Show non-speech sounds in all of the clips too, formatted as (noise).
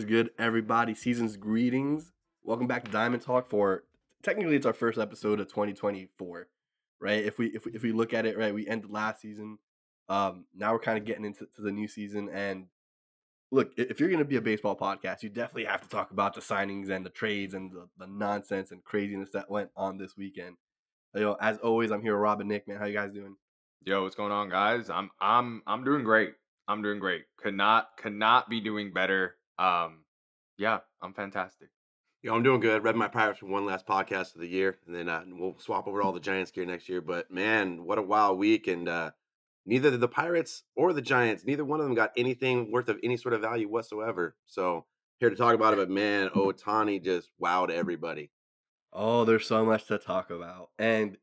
Is good, everybody? Season's greetings. Welcome back to Diamond Talk for technically it's our first episode of 2024, right? If we if we, if we look at it, right, we ended last season. Um, now we're kind of getting into the new season, and look, if you're gonna be a baseball podcast, you definitely have to talk about the signings and the trades and the, the nonsense and craziness that went on this weekend. You know, as always, I'm here with Rob and Nick. Man, how you guys doing? Yo, what's going on, guys? I'm I'm I'm doing great. I'm doing great. Could not could not be doing better. Um, yeah, I'm fantastic. Yo, I'm doing good. Read my Pirates for one last podcast of the year, and then uh, we'll swap over all the Giants gear next year. But man, what a wild week! And uh, neither the Pirates or the Giants, neither one of them got anything worth of any sort of value whatsoever. So here to talk about it, but man, (laughs) Ohtani just wowed everybody. Oh, there's so much to talk about, and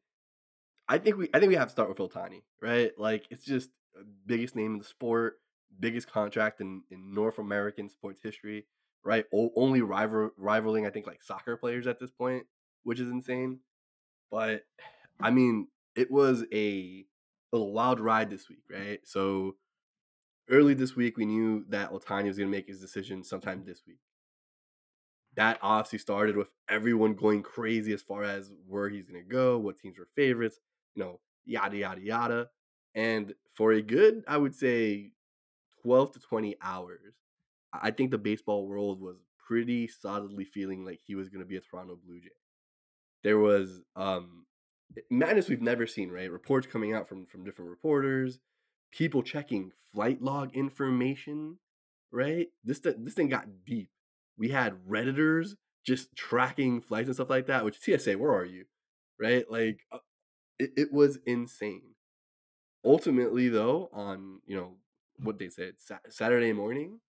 I think we I think we have to start with Ohtani, right? Like it's just biggest name in the sport biggest contract in, in North American sports history, right? O- only rival rivaling, I think, like soccer players at this point, which is insane. But I mean, it was a, a wild ride this week, right? So early this week, we knew that Ohtani was going to make his decision sometime this week. That obviously started with everyone going crazy as far as where he's going to go, what teams were favorites, you know, yada, yada, yada. And for a good, I would say, 12 to 20 hours, I think the baseball world was pretty solidly feeling like he was going to be a Toronto Blue Jay. There was um, madness we've never seen, right? Reports coming out from from different reporters, people checking flight log information, right? This this thing got deep. We had redditors just tracking flights and stuff like that. Which TSA, where are you? Right? Like, uh, it, it was insane. Ultimately, though, on you know what they said Saturday morning,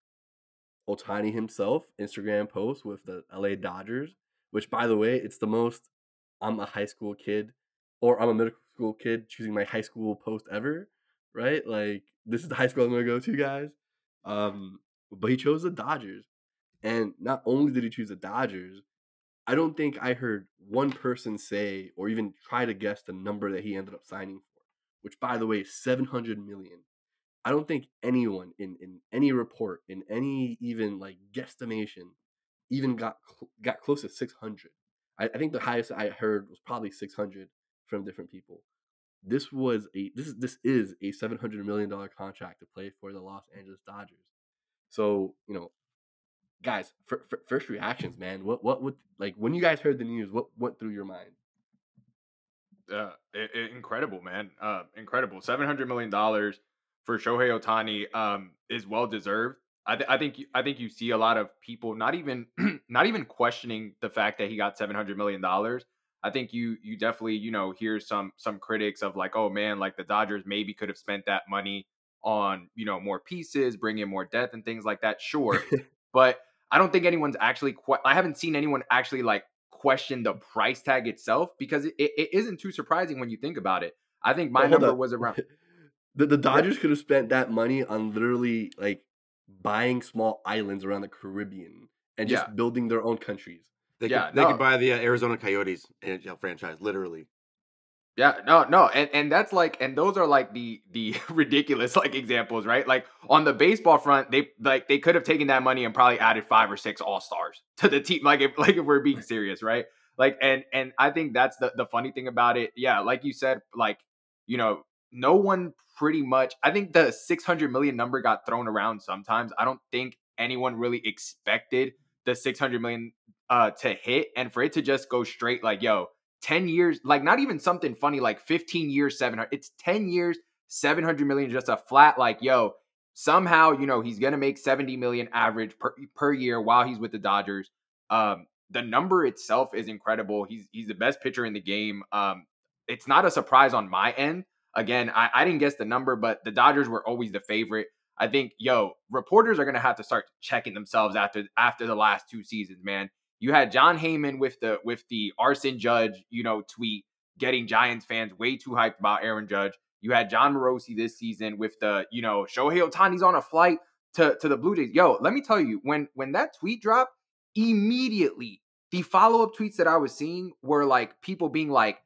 Ohtani himself Instagram post with the LA Dodgers, which by the way, it's the most I'm a high school kid or I'm a middle school kid choosing my high school post ever, right? Like this is the high school I'm gonna go to, guys. Um, but he chose the Dodgers, and not only did he choose the Dodgers, I don't think I heard one person say or even try to guess the number that he ended up signing for, which by the way, seven hundred million. I don't think anyone in in any report in any even like guesstimation even got cl- got close to 600. I, I think the highest I heard was probably 600 from different people. This was a this is this is a 700 million dollar contract to play for the Los Angeles Dodgers. So you know, guys, first reactions, man. What what would like when you guys heard the news? What went through your mind? Uh, incredible, man. Uh, incredible. Seven hundred million dollars for Shohei Ohtani um, is well deserved. I, th- I think I think you see a lot of people not even (clears throat) not even questioning the fact that he got seven hundred million dollars. I think you you definitely you know hear some some critics of like oh man like the Dodgers maybe could have spent that money on you know more pieces, bring in more depth and things like that. Sure, (laughs) but I don't think anyone's actually. Que- I haven't seen anyone actually like question the price tag itself because it, it isn't too surprising when you think about it. I think my well, number was around. (laughs) The, the Dodgers yeah. could have spent that money on literally like buying small islands around the Caribbean and just yeah. building their own countries. They yeah, could, they could buy the uh, Arizona Coyotes NHL franchise, literally. Yeah, no, no, and and that's like, and those are like the the (laughs) ridiculous like examples, right? Like on the baseball front, they like they could have taken that money and probably added five or six all stars to the team. Like if (laughs) like if we're being serious, right? Like and and I think that's the the funny thing about it. Yeah, like you said, like you know, no one pretty much. I think the 600 million number got thrown around sometimes. I don't think anyone really expected the 600 million uh, to hit and for it to just go straight like, yo, 10 years, like not even something funny like 15 years, 700. It's 10 years, 700 million, just a flat like, yo, somehow, you know, he's going to make 70 million average per, per year while he's with the Dodgers. Um, the number itself is incredible. He's he's the best pitcher in the game. Um, it's not a surprise on my end Again, I, I didn't guess the number, but the Dodgers were always the favorite. I think, yo, reporters are gonna have to start checking themselves after after the last two seasons, man. You had Jon Heyman with the with the Aaron Judge, you know, tweet getting Giants fans way too hyped about Aaron Judge. You had Jon Morosi this season with the, you know, Shohei Ohtani's on a flight to, to the Blue Jays. Yo, let me tell you, when when that tweet dropped, immediately the follow-up tweets that I was seeing were like people being like,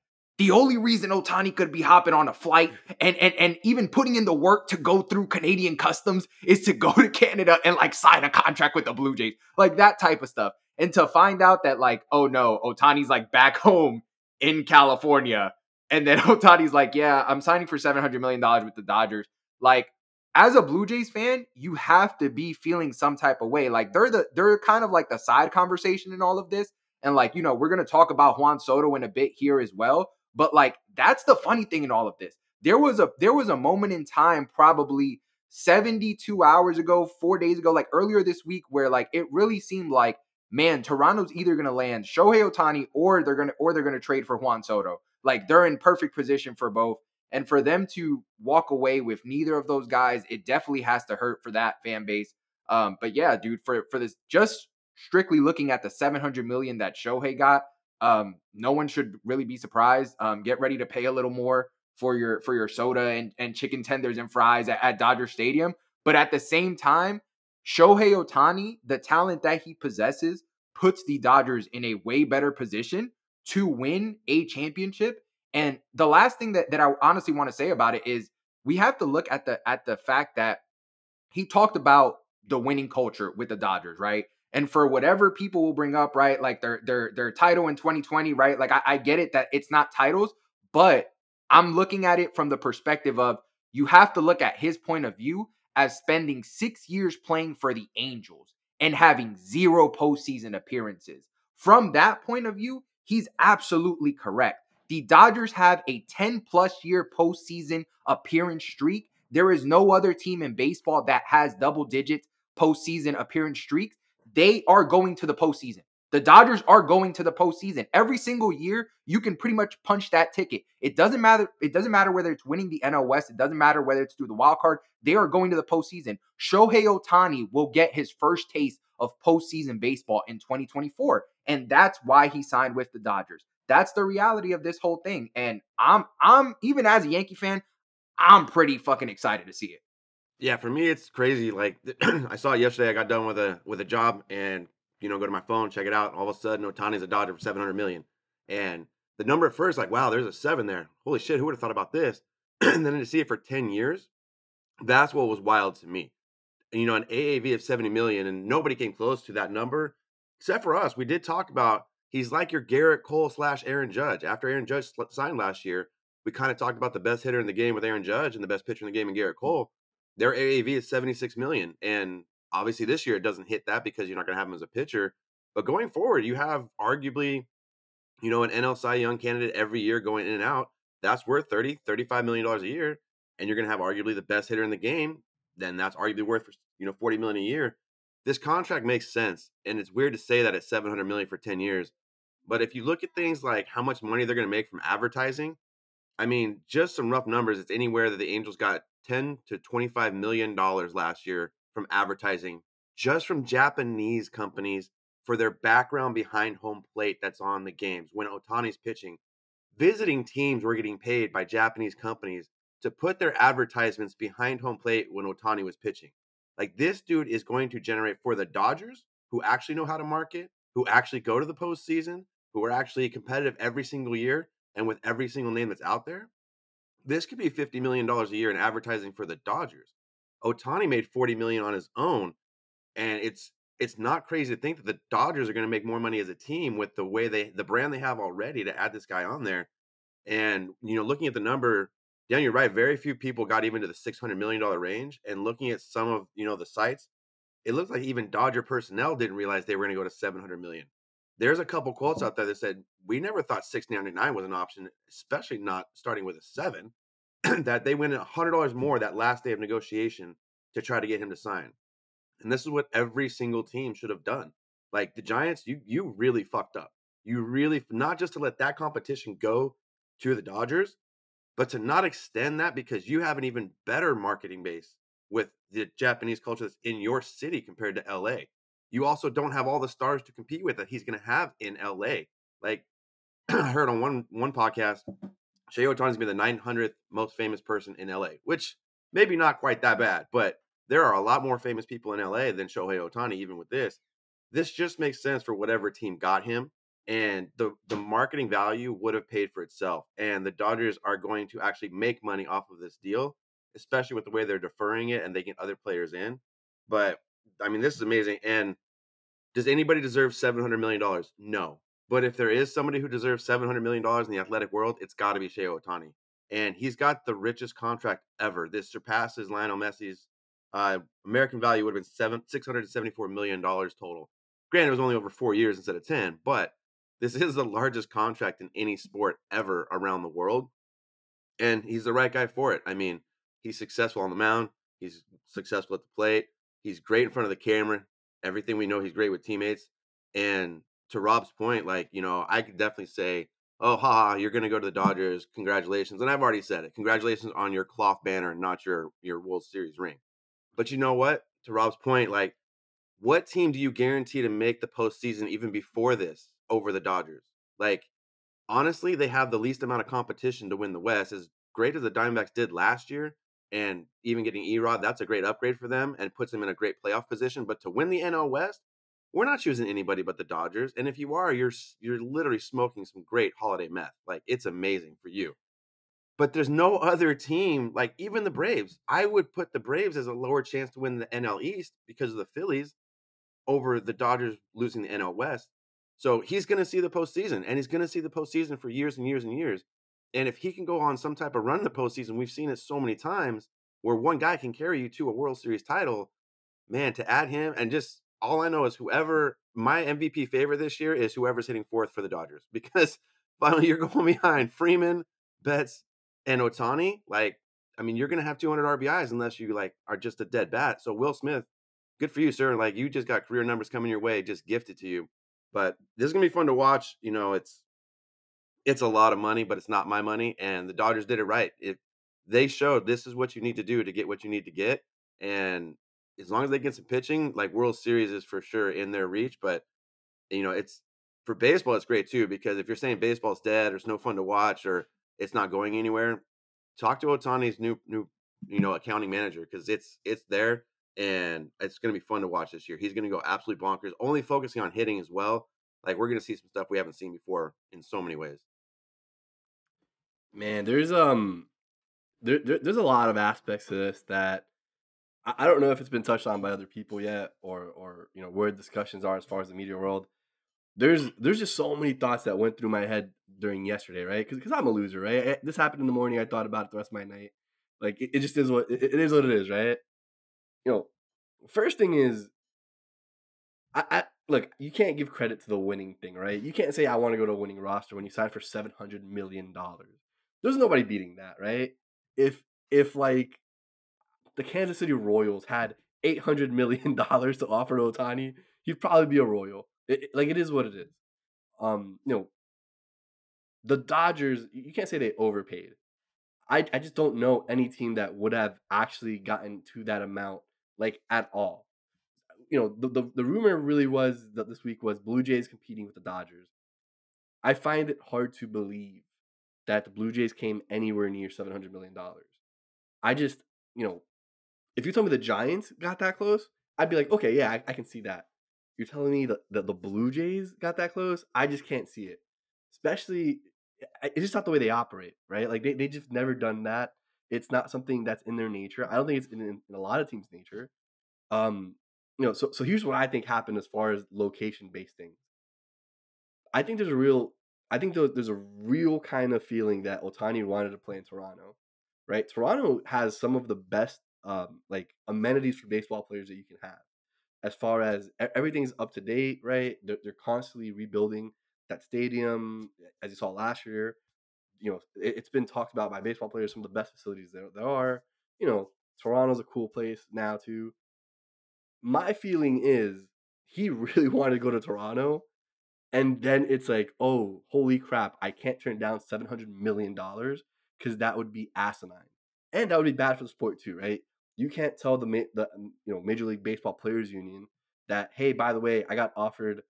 The only reason Ohtani could be hopping on a flight and, and and even putting in the work to go through Canadian customs is to go (laughs) to Canada and like sign a contract with the Blue Jays. Like that type of stuff. And to find out that like, oh no, Ohtani's like back home in California. And then (laughs) Ohtani's like, yeah, I'm signing for $700 million with the Dodgers. Like, as a Blue Jays fan, you have to be feeling some type of way. Like they're the they're kind of like the side conversation in all of this. And like, you know, we're gonna talk about Juan Soto in a bit here as well. But like, that's the funny thing in all of this. There was a there was a moment in time, probably 72 hours ago, four days ago, like earlier this week, where like it really seemed like, man, Toronto's either gonna land Shohei Ohtani or they're gonna or they're gonna trade for Juan Soto. Like they're in perfect position for both. And for them to walk away with neither of those guys, it definitely has to hurt for that fan base. Um, but yeah, dude, for for this just strictly looking at the 700 million that Shohei got, um, no one should really be surprised. Um, get ready to pay a little more for your for your soda and, and chicken tenders and fries at, at Dodger Stadium. But at the same time, Shohei Ohtani, the talent that he possesses, puts the Dodgers in a way better position to win a championship. And the last thing that, that I honestly want to say about it is we have to look at the at the fact that he talked about the winning culture with the Dodgers, right? And for whatever people will bring up, right? Like their their their title in 2020, right? Like I, I get it that it's not titles, but I'm looking at it from the perspective of you have to look at his point of view as spending six years playing for the Angels and having zero postseason appearances. From that point of view, he's absolutely correct. The Dodgers have a 10 plus year postseason appearance streak. There is no other team in baseball that has double digits postseason appearance streaks they are going to the postseason. The Dodgers are going to the postseason every single year. You can pretty much punch that ticket. It doesn't matter. It doesn't matter whether it's winning the NL West. It doesn't matter whether it's through the wild card. They are going to the postseason. Shohei Ohtani will get his first taste of postseason baseball in 2024, and that's why he signed with the Dodgers. That's the reality of this whole thing. And I'm, I'm even as a Yankee fan, I'm pretty fucking excited to see it. Yeah, for me it's crazy. Like (clears throat) I saw it yesterday. I got done with a with a job, and you know, go to my phone, check it out. All of a sudden, Ohtani's a Dodger for seven hundred million, and the number at first, like, wow, there's a seven there. Holy shit, who would have thought about this? (clears throat) and then to see it for ten years, that's what was wild to me. And, you know, an AAV of seventy million, and nobody came close to that number except for us. We did talk about he's like your Gerrit Cole slash Aaron Judge. After Aaron Judge signed last year, we kind of talked about the best hitter in the game with Aaron Judge and the best pitcher in the game in Gerrit mm. Cole their AAV is 76 million. And obviously this year it doesn't hit that because you're not going to have him as a pitcher. But going forward, you have arguably, you know, an NL Cy Young candidate every year going in and out. That's worth 30, 35 million dollars a year. And you're going to have arguably the best hitter in the game. Then that's arguably worth, you know, 40 million a year. This contract makes sense. And it's weird to say that it's 700 million for 10 years. But if you look at things like how much money they're going to make from advertising, I mean, just some rough numbers. It's anywhere that the Angels got 10 to 25 million dollars last year from advertising just from Japanese companies for their background behind home plate that's on the games when Ohtani's pitching. Visiting teams were getting paid by Japanese companies to put their advertisements behind home plate when Ohtani was pitching. Like this dude is going to generate for the Dodgers, who actually know how to market, who actually go to the postseason, who are actually competitive every single year, and with every single name that's out there this could be $50 million a year in advertising for the Dodgers. Ohtani made 40 million on his own. And it's it's not crazy to think that the Dodgers are going to make more money as a team with the way they the brand they have already to add this guy on there. And you know, looking at the number, Dan, you're right. Very few people got even to the six hundred million dollar range. And looking at some of you know the sites, it looks like even Dodger personnel didn't realize they were going to go to seven hundred million. There's a couple quotes out there that said we never thought 699 was an option, especially not starting with a seven. (clears throat) that they went hundred dollars more that last day of negotiation to try to get him to sign. And this is what every single team should have done. Like the Giants, you you really fucked up. You really not just to let that competition go to the Dodgers, but to not extend that because you have an even better marketing base with the Japanese culture that's in your city compared to LA you also don't have all the stars to compete with that he's going to have in LA. Like (clears throat) I heard on one one podcast, Shohei Ohtani's been the 900th most famous person in LA, which maybe not quite that bad, but there are a lot more famous people in LA than Shohei Ohtani, Even with this, this just makes sense for whatever team got him. and the the marketing value would have paid for itself. And the Dodgers are going to actually make money off of this deal, especially with the way they're deferring it and they get other players in. But I mean, this is amazing. And does anybody deserve seven hundred million dollars? No. But if there is somebody who deserves seven hundred million dollars in the athletic world, it's got to be Shohei Ohtani, And he's got the richest contract ever. This surpasses Lionel Messi's uh, American value would have been seven six hundred seventy four million dollars total. Granted, it was only over four years instead of ten, but this (laughs) is the largest contract in any sport ever around the world. And he's the right guy for it. I mean, he's successful on the mound, he's successful at the plate, he's great in front of the camera. Everything we know, he's great with teammates. And to Rob's point, like, you know, I could definitely say, oh, haha, you're going to go to the (laughs) Dodgers. Congratulations. And I've already said it. Congratulations on your cloth banner, not your, your World Series ring. But you know what? To Rob's point, like, what team do you guarantee to make the postseason even before this over the Dodgers? Like, honestly, they have the least amount of competition to win the West. As great as the Diamondbacks did last year, and even getting Erod, that's a great upgrade for them and puts them in a great playoff position. But to win the NL West, we're not choosing anybody but the Dodgers. And if you are, you're you're literally smoking some great holiday meth. Like it's amazing for you. But there's no other team, like even the Braves. I would put the Braves as a lower chance to win the NL East because of the Phillies over the Dodgers losing the NL West. So he's going to see the postseason, and he's going to see the postseason for years and years and years. And if he can go on some type of run in the postseason, we've seen it so many times where one guy can carry you to a World Series title. Man, to add him and just all I know is whoever my MVP favorite this year is whoever's hitting fourth for the Dodgers (laughs) because finally you're going behind Freeman, Betts, and Ohtani. Like, I mean, you're gonna have 200 RBIs unless you like are just a dead bat. So Will Smith, good for you, sir. Like, you just got career numbers coming your way, just gifted to you. But this is gonna be fun to watch. You know, it's it's a lot of money, but it's not my money. And the Dodgers did it right. It they showed this is what you need to do to get what you need to get. And as long as they get some pitching, like World Series is for sure in their reach. But you know, it's for baseball, it's great too because if you're saying baseball's dead or it's no fun to watch or it's not going anywhere, talk to Ohtani's new new you know accounting manager because it's it's there and it's going to be fun to watch this year. He's going to go absolutely bonkers, only focusing on hitting as well. Like we're going to see some stuff we haven't seen before in so many ways. Man, there's um, there, there there's a lot of aspects to this that I, I don't know if it's been touched on by other people yet, or or you know where discussions are as far as the media world. There's there's just so many thoughts that went through my head during yesterday, right? Because I'm a loser, right? Eh, this happened in the morning. I thought about it the rest of my night. Like it, it just is what it, it is what it is, right? You know, first thing is, I, I look. You can't give credit to the winning thing, right? You can't say I want to go to a winning roster when you sign for seven hundred million dollars. There's nobody beating that, right? If if like the Kansas City Royals had eight hundred million (laughs) dollars to offer to Ohtani, he'd probably be a Royal. It, it, like it is what it is. Um, you know, the Dodgers. You can't say they overpaid. I I just don't know any team that would have actually gotten to that amount like at all. You know, the the, the rumor really was that this week was Blue Jays competing with the Dodgers. I find it hard to believe that the Blue Jays came anywhere near seven hundred million dollars. I just, you know, if you told me the Giants got that close, I'd be like, okay, yeah, I, I can see that. You're telling me that the, the Blue Jays got that close? I just can't see it. Especially, it's just not the way they operate, right? Like they they just never done that. It's not something that's in their nature. I don't think it's in, in, in a lot of teams' nature. Um, you know, so so here's what I think happened as far as location based things. I think there's a real, I think there's a real kind of feeling that Otani wanted to play in Toronto, right? Toronto has some of the best um, like amenities for baseball players that you can have. As far as everything's up to date, right? They're, they're constantly rebuilding that stadium, as you saw last year. You know, it, has been talked about by baseball players, some of the best facilities there, there are. You know, Toronto's a cool place now too. My feeling is he (laughs) really wanted to go to Toronto, and then it's like, oh, holy crap, I can't turn down seven hundred million dollars because that would be asinine, and that would be bad for the sport too, right? you can't tell the the um, you know Major League Baseball Players Union that hey, by the way, I got offered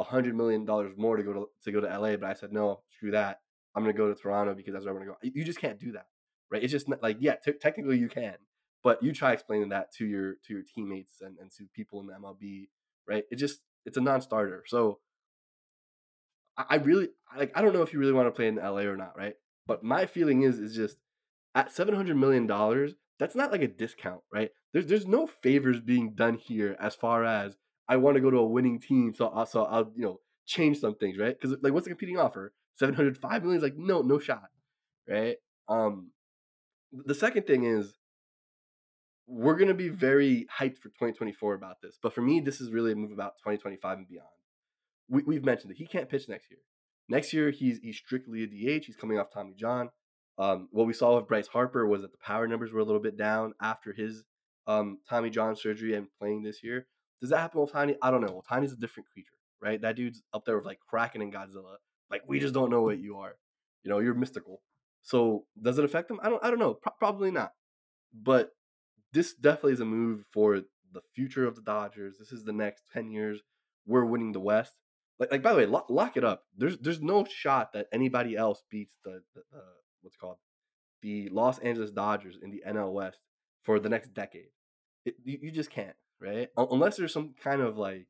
hundred million dollars more to go to to go to LA, but I said no, screw that. I'm gonna go to Toronto because that's where I'm gonna go. You just can't do that, right? It's just not, like yeah, t- technically you can, but you try explaining that to your to your teammates and, and to people in the MLB, right? It just it's a non-starter. So I, really like. I don't know if you really want to play in LA or not, right? But my feeling is is just at seven hundred million dollars. That's not like a discount, right? There's there's no favors being done here as far as I want to go to a winning team, so I'll, so I'll you know change some things, right? Because like, what's the competing offer? Seven hundred five million is like no, no shot, right? Um, the second thing is we're gonna be very hyped for 2024 about this, but for me, this is really a move about 2025 and beyond. We, we've mentioned that he can't pitch next year. Next year, he's he's strictly a DH. He's coming off Tommy John. Um, what we saw with Bryce Harper was that the power numbers were a little bit down after his um, Tommy John surgery and playing this year. Does that happen with Tiny? I don't know. Well, Tiny's a different creature, right? That dude's up there with like Kraken and Godzilla. Like we just don't know what you are. You know, you're mystical. So does it affect him? I don't. I don't know. Pro- probably not. But this definitely is a move for the future of the Dodgers. This is the next ten years. We're winning the West. Like, like by the way, lock, lock it up. There's there's no shot that anybody else beats the, the, what's called the Los Angeles Dodgers in the NL West for the next decade. It, you, you just can't, right? Unless there's some kind of like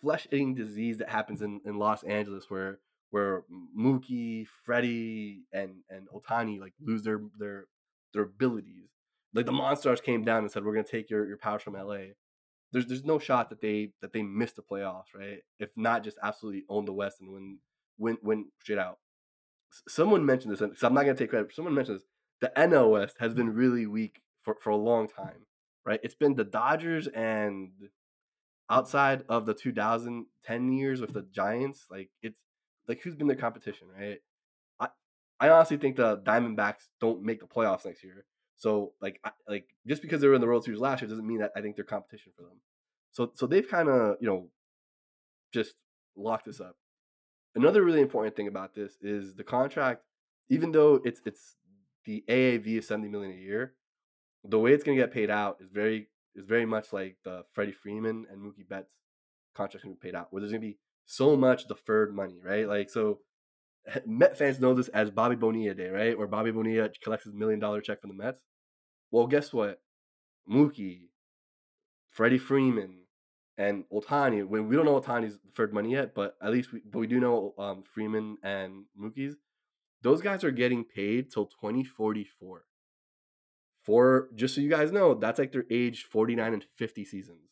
flesh eating disease that happens in, in Los Angeles where where Mookie, Freddie, and and Ohtani like lose their their their abilities. Like the Monstars came down and said, "We're gonna take your, your powers from LA." There's there's no shot that they that they miss the playoffs, right? If not, just absolutely own the West and win win win straight out. Someone mentioned this, so I'm not gonna take credit. Someone mentioned this. The NL West has been really weak for, for a long time, right? It's been the Dodgers and outside of the 2010 years with the Giants, like it's like who's been their competition, right? I I honestly think the Diamondbacks don't make the playoffs next year. So like I, like just because they were in the World Series last year doesn't mean that I think they're competition for them. So so they've kind of you know just locked this up. Another really important thing about this is the contract. Even though it's it's the AAV is seventy million a year, the way it's gonna get paid out is very is very much like the Freddie Freeman and Mookie Betts contracts gonna be paid out, where there's gonna be so much deferred money, right? Like so (laughs) Met fans know this as Bobby Bonilla Day, right? Where Bobby Bonilla collects his million dollar check from the Mets. Well, guess what? Mookie, Freddie Freeman, and Ohtani. When we don't know Ohtani's deferred money yet, but at least we, but we do know um, Freeman and Mookie's. Those guys are getting paid till 2044. For just so you guys know, that's like their age 49 and 50 seasons.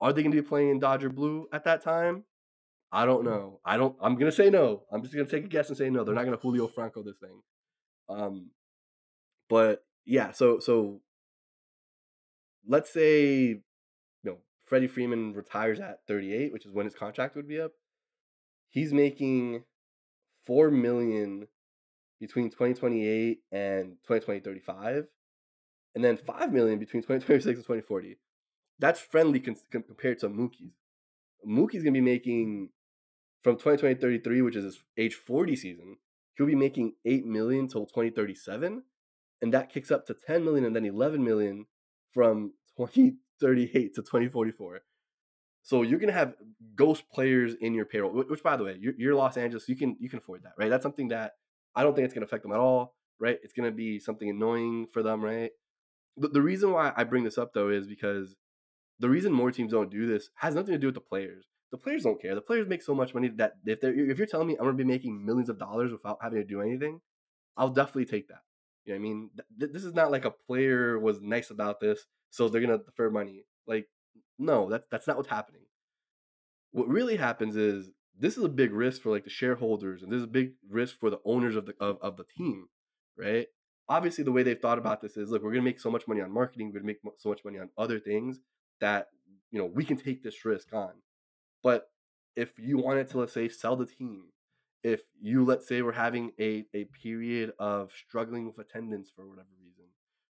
Are they going to be playing in Dodger Blue at that time? I don't know. I don't. I'm gonna say no. I'm just gonna take a guess and say no. They're not gonna Julio Franco this thing. Um, but yeah. So so let's say you know Freddie Freeman retires at 38, which is when his contract would be up. He's making four million between 2028 and 2020 35 and then 5 million between 2026 and 2040 that's friendly con- compared to mookie's mookie's to be making from 2020 33, which is his age 40 season, he'll be making 8 million till 2037. And that kicks up to 10 million and then 11 million from (laughs) 2038 to 2044. So you're gonna have ghost players in your payroll, which, by the way, you're, you're, Los Angeles, you can you can afford that, right? That's something that I don't think it's gonna affect them at all, right? It's gonna be something annoying for them, right? The, the reason why I bring this up though is because the reason more teams don't do this has nothing to do with the players the players don't care. The players make so much money that if they're if you're telling me I'm gonna be making millions of dollars without having to do anything, I'll definitely take that. You know what I mean? Th- this is not like a player was nice about this, so they're gonna defer money. Like, no, that's that's not what's happening. What really happens is this is a big risk for like the shareholders, and this is a big risk for the owners of the of, of the team, right? Obviously, the way they've thought about this is, look, we're gonna make so much money on marketing, we're gonna make so much money on other things that you know we can take this risk on but if you wanted to, let's say, sell the team, if you, let's say, we're having a, a period of struggling with attendance for whatever reason,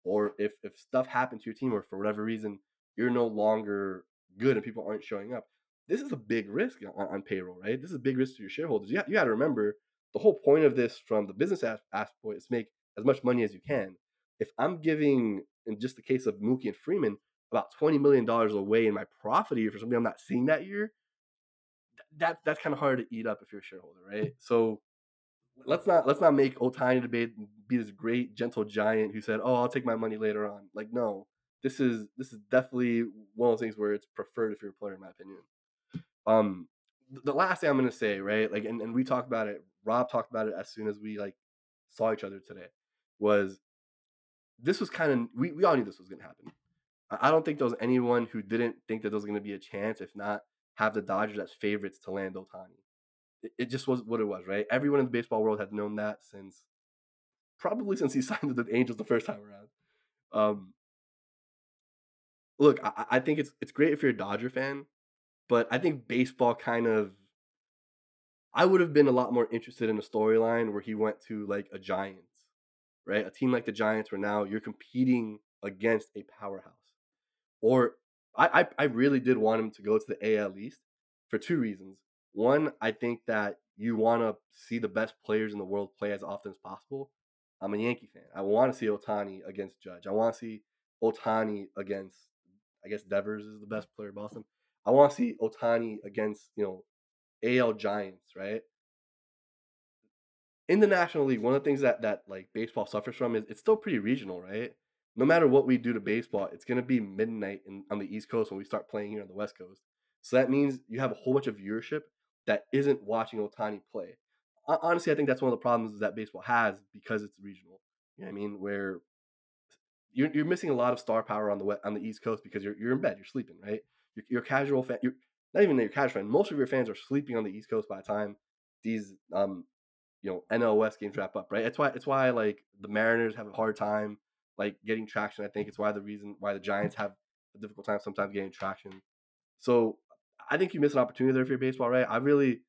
or if, if stuff happened to your team or for whatever reason, you're no longer good and people aren't showing up, this is a big risk on, on payroll, right? This is a big risk to your shareholders. You, you got to remember the whole point of this from the business aspect is make as much money as you can. If I'm giving, in just the case of Mookie and Freeman, about $20 million away in my profit year for something I'm not seeing that year, that that's kind of hard to eat up if you're a shareholder, right? So let's not let's not make Ohtani debate be this great gentle giant who said, "Oh, I'll take my money later on." Like, no, this is this is definitely one of those things where it's preferred if you're a player, in my opinion. Um, the last thing I'm gonna say, right? Like, and, and we talked about it. Rob talked about it as soon as we like saw each other today. Was this was kind of we, we all knew this was gonna happen. I, I don't think there was anyone who didn't think that there was gonna be a chance, if not have the Dodgers as favorites to land Ohtani. It, it just was what it was, right? Everyone in the baseball world had known that since probably since he (laughs) signed with the Angels the first time around. Um, look, I, I think it's it's great if you're a Dodger fan, but I think baseball kind of I would have been a lot more interested in a storyline where he went to like a Giants, right? A team like the Giants where now you're competing against a powerhouse. Or I I, I really did want him to go to the AL East for two reasons. One, I think that you want to see the best players in the world play as often as possible. I'm a Yankee fan. I want to see Ohtani against Judge. I want to see Ohtani against I guess Devers is the best player in Boston. I want to see Ohtani against, you know, AL Giants, right? In the National League, one of the things that that like baseball suffers from is it's still pretty regional, right? No matter what we do to baseball, it's gonna be midnight in, on the East Coast when we start playing here on the West Coast. So that means you have a whole bunch of viewership that isn't watching Ohtani play. Honestly, I think that's one of the problems that baseball has because it's regional. You know what I mean? Where you're, you're missing a lot of star power on the on the East Coast because you're you're in bed, you're sleeping, right? You're, you're casual fan. You're not even your casual fan. Most of your fans are sleeping on the East Coast by the time these um you know NL West games wrap up, right? It's why it's why like the Mariners have a hard time like getting traction. I think it's why the reason why the Giants have a difficult time sometimes getting traction. So I think you miss an opportunity there for your baseball, right? I really,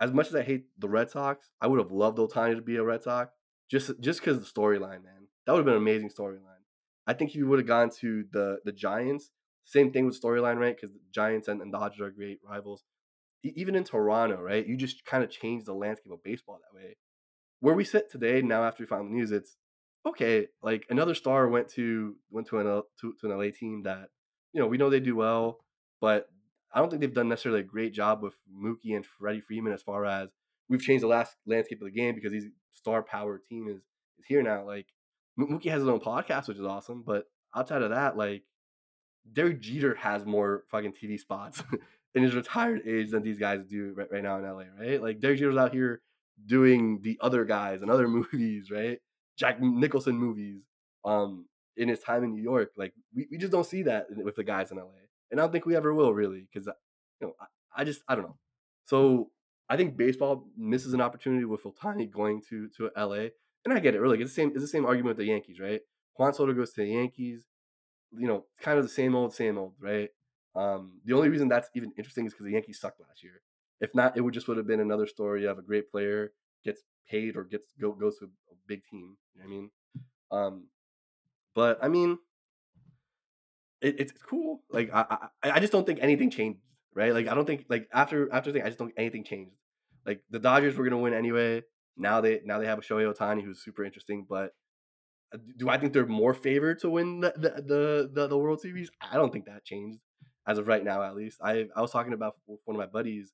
as much as I hate the Red Sox, I would have loved Ohtani to be a Red Sox just just because the storyline, man. That would have been an amazing storyline. I think if you would have gone to the the Giants, same thing with storyline, right? Because Giants and, and Dodgers are great rivals. E- even in Toronto, right? You just kind of change the landscape of baseball that way. Where we sit today, now after we found the news, it's okay. Like another star went to went to an to, to an LA team that you know we know they do well, but I don't think they've done necessarily a great job with Mookie and Freddie Freeman as far as we've changed the last landscape of the game because these star power team is is here now. Like Mookie has his own podcast, which is awesome. But outside of that, like Derek Jeter has more fucking TV spots (laughs) in his retired age than these guys do right, right now in LA, right? Like Derek Jeter's out here doing the other guys and other (laughs) movies, right? Jack Nicholson movies. Um, in his time in New York, like we, we just don't see that with the guys in LA, and I don't think we ever will really, because you know I, I just I don't know. So I think baseball misses an opportunity with Ohtani going to to LA and I get it. Really, it's the same. It's the same argument with the Yankees, right? Juan Soto goes to the Yankees. You know, it's kind of the same old, same old, right? Um, the only reason that's even interesting is because the Yankees sucked last year. If not, it would just would have been another story of a great player gets paid or gets go, goes to a big team. You know I mean, um, but I mean, it, it's cool. Like I, I, I just don't think anything changed, right? Like I don't think like after after thing, I just don't think anything changed. Like the Dodgers were gonna win anyway. Now they now they have a Shohei Ohtani who's super interesting, but uh, do I think they're more favored to win the the, the the, the World Series? I don't think that changed as of right now, at least. I I was talking about one of my buddies.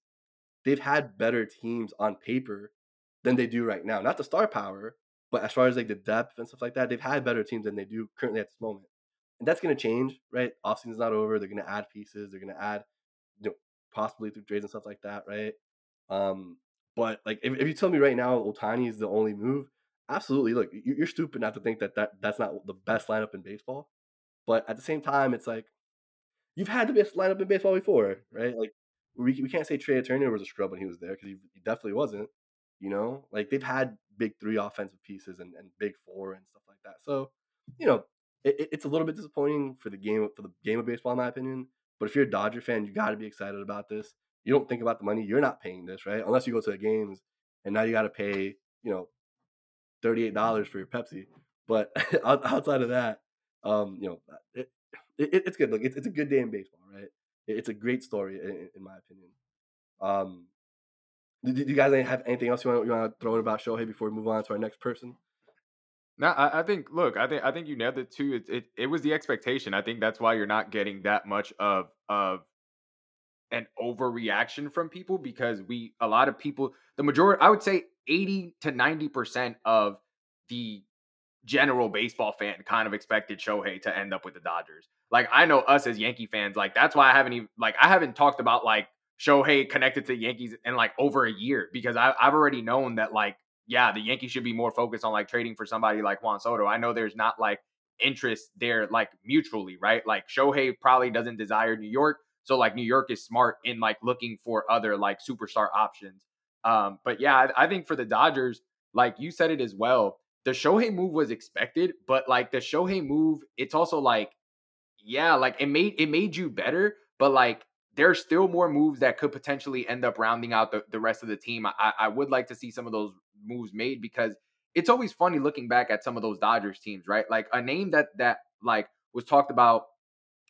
They've had better teams on paper than they do right now. Not the star power, but as far as like the depth and stuff like that, they've had better teams than they do currently at this moment. And that's going to change, right? Offseason's not over. They're going to add pieces. They're going to add, you know, possibly through trades and stuff like that, right? Um, but like, if, if you tell me right now Ohtani is the only move, absolutely. Look, you're stupid not to think that, that that's not the best lineup in baseball. But at the same time, it's like you've had the best lineup in baseball before, right? Like we, we can't say Trea Turner was a scrub when he was there because he, he, definitely wasn't. You know, like they've had big three offensive pieces and, and big four and stuff like that. So, you know, it, it's a little bit disappointing for the game for the game of baseball, in my opinion. But if you're a Dodger fan, you got to be excited about this you don't think about the money. You're not paying this, right? Unless you go to the games and now you got to pay, you know, $38 for your Pepsi. But (laughs) outside of that, um, you know, it, it, it's good. Look, it's, it's a good day in baseball, right? It's a great story, in, in my opinion. Um, do, do you guys have anything else you want, you want to throw in about Shohei before we move on to our next person? No, I, I, think. Look, I think I think you nailed it too. It, it it was the expectation. I think that's why you're not getting that much of of an overreaction from people because we a lot of people the majority I would say 80 to 90% of the general baseball fan kind of expected Shohei to end up with the Dodgers. Like I know us as Yankee fans, like that's why I haven't even like I haven't talked about like Shohei connected to the Yankees in like over a year because I, I've already known that like yeah the Yankees should be more focused on like trading for somebody like Juan Soto. I know there's not like interest there like mutually, right? Like Shohei probably doesn't desire New York. So like New York is smart in like looking for other like superstar options. Um, but yeah, I, I think for the Dodgers, like you said it as well, the Shohei move was expected, but like the Shohei move, it's also like, yeah, like it made it made you better, but like there's still more moves that could potentially end up rounding out the, the rest of the team. I, I would like to see some of those moves made because it's always funny looking back at some of those Dodgers teams, right? Like a name that that like was talked about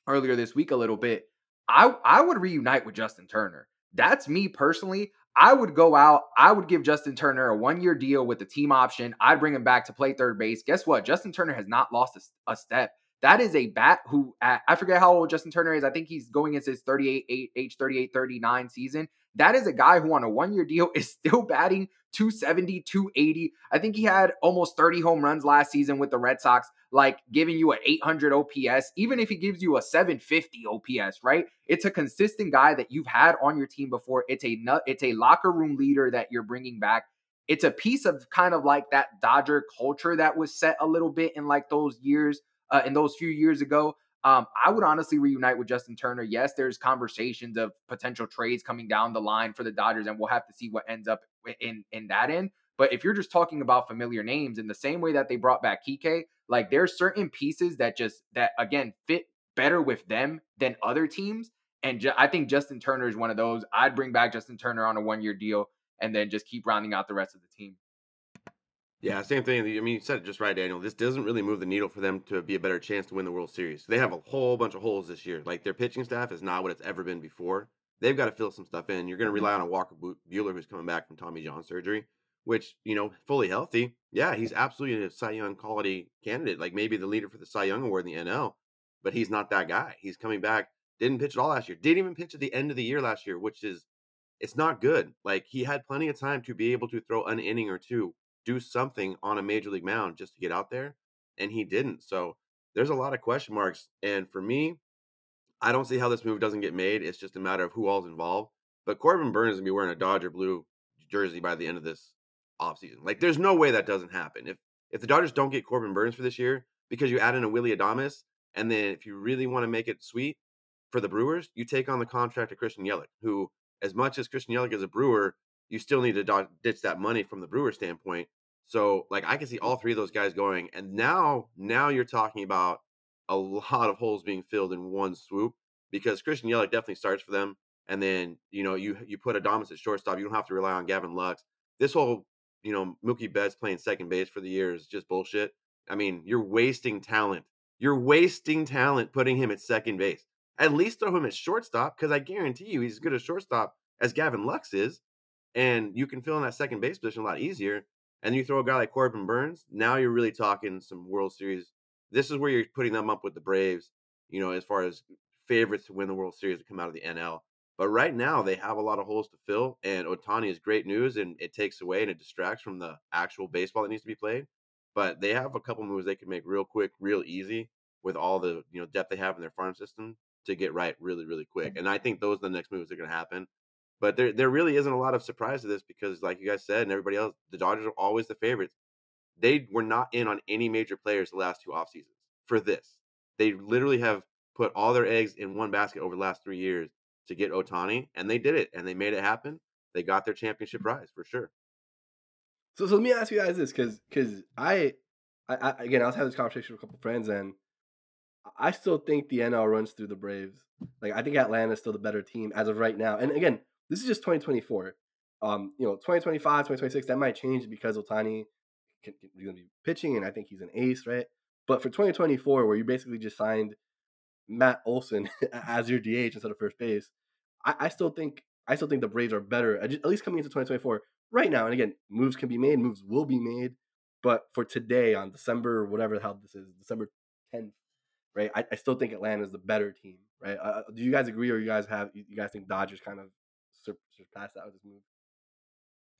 earlier this week a little bit. I I would reunite with Justin Turner. That's me personally. I would go out. I would give Justin Turner a one year deal with the team option. I'd bring him back to play third base. Guess what? Justin Turner has not lost a, a step. That is a bat who, I forget how old Justin Turner is. I think he's going into his 38, age 38, 39 season. That is a guy who on a one year deal (laughs) is still batting 270, 280. I think he had almost 30 home runs last season with the Red Sox, like giving you an 800 OPS, even if he gives you a 750 OPS, right? It's a consistent guy that you've had on your team before. It's a it's a locker room leader that you're bringing back. It's a piece of kind of like that Dodger culture that was set a little bit in like those years, uh, in those few years ago. Um, I would honestly reunite with Justin Turner. Yes, there's conversations of potential trades coming down the line for the Dodgers, and we'll have to see what ends up in in that end. But if you're just talking about familiar names in the same way that they brought back Kike, like there's certain pieces that just that again fit better with them than other teams. And ju- I think Justin Turner is one of those. I'd bring back Justin Turner on a one year deal and then just keep rounding out the rest of the team. Yeah, same thing. I mean, you said it just right, Daniel. This doesn't really move the needle for them to be a better chance to win the World Series. They have a whole bunch of holes this year. Like their pitching staff is not what it's ever been before. They've got to fill some stuff in. You're going to mm-hmm. rely on a Walker Buehler who's coming back from Tommy John surgery, which you know, fully healthy. Yeah, he's absolutely a Cy Young quality candidate. Like maybe the leader for the Cy Young award in the NL, but he's not that guy. He's coming back. Didn't pitch at all last year. Didn't even pitch at the end of the year last year, which is it's not good. Like he had plenty of time to be able to throw an inning or two do something on a major league mound just to get out there, and he didn't. So there's a lot of question marks. And for me, I don't see how this move doesn't get made. It's just a matter of who all's involved. But Corbin Burnes is gonna be wearing a Dodger blue jersey by the end of this offseason. Like, there's no way that doesn't happen. If if the Dodgers don't get Corbin Burnes for this year because you add in a Willy Adames, and then if you really want to make it sweet for the Brewers, you take on the contract of Christian Yelich, who, as much as Christian Yelich is a Brewer, you still need to ditch that money from the Brewer standpoint. So like I can see all three of those guys going, and now now you're talking about a (laughs) lot of holes being filled in one swoop because Christian Yelich definitely starts for them, and then you know you you put Adames at shortstop, you don't have to rely on Gavin Lux. This whole you know Mookie Betts playing second base for the year is just bullshit. I mean you're wasting talent. You're wasting talent putting him at second base. At least throw him at shortstop because I guarantee you he's as good a shortstop as Gavin Lux is and you can fill in that second base position a lot easier. And you throw a guy like Corbin Burnes. now you're really talking some World Series. This is where you're putting them up with the Braves, you know, as far as favorites to win the World Series to come out of the NL. But right now they have a lot of holes to fill, and Ohtani is great news, and it takes away and it distracts from the actual baseball that needs to be played. But they have a couple moves they can make real quick, real easy with all the you know depth they have in their farm system to get right really, really quick. Mm. And I think those are the next moves that are going to happen. But there there really isn't a lot of surprise to this because, like you guys said, and everybody else, the Dodgers are always the favorites. They were not in on any major players the last two off seasons for this. They literally have put all their eggs in one basket over the last three years to get Ohtani, and they did it, and they made it happen. They got their championship mm-hmm. prize for sure. So, so let me ask you guys this, because because I, I, I, again, I was having this conversation with a couple friends, and I still think the NL runs through the Braves. Like I think Atlanta is still the better team as of right now. And again, this is just 2024. Um, you know, 2025, 2026, that might change because Ohtani is going to be pitching, and I think he's an ace, right? But for 2024, where you basically just signed Matt Olson (laughs) as your DH instead of first base, I, I still think I still think the Braves are better, at least coming into 2024 right now. And again, moves can be made, moves will be made. But for today, on December, whatever the hell this is, December 10th, right? I, I still think Atlanta is the better team, right? Uh, do you guys agree, or you guys have you guys think Dodgers kind of surpass that with this move?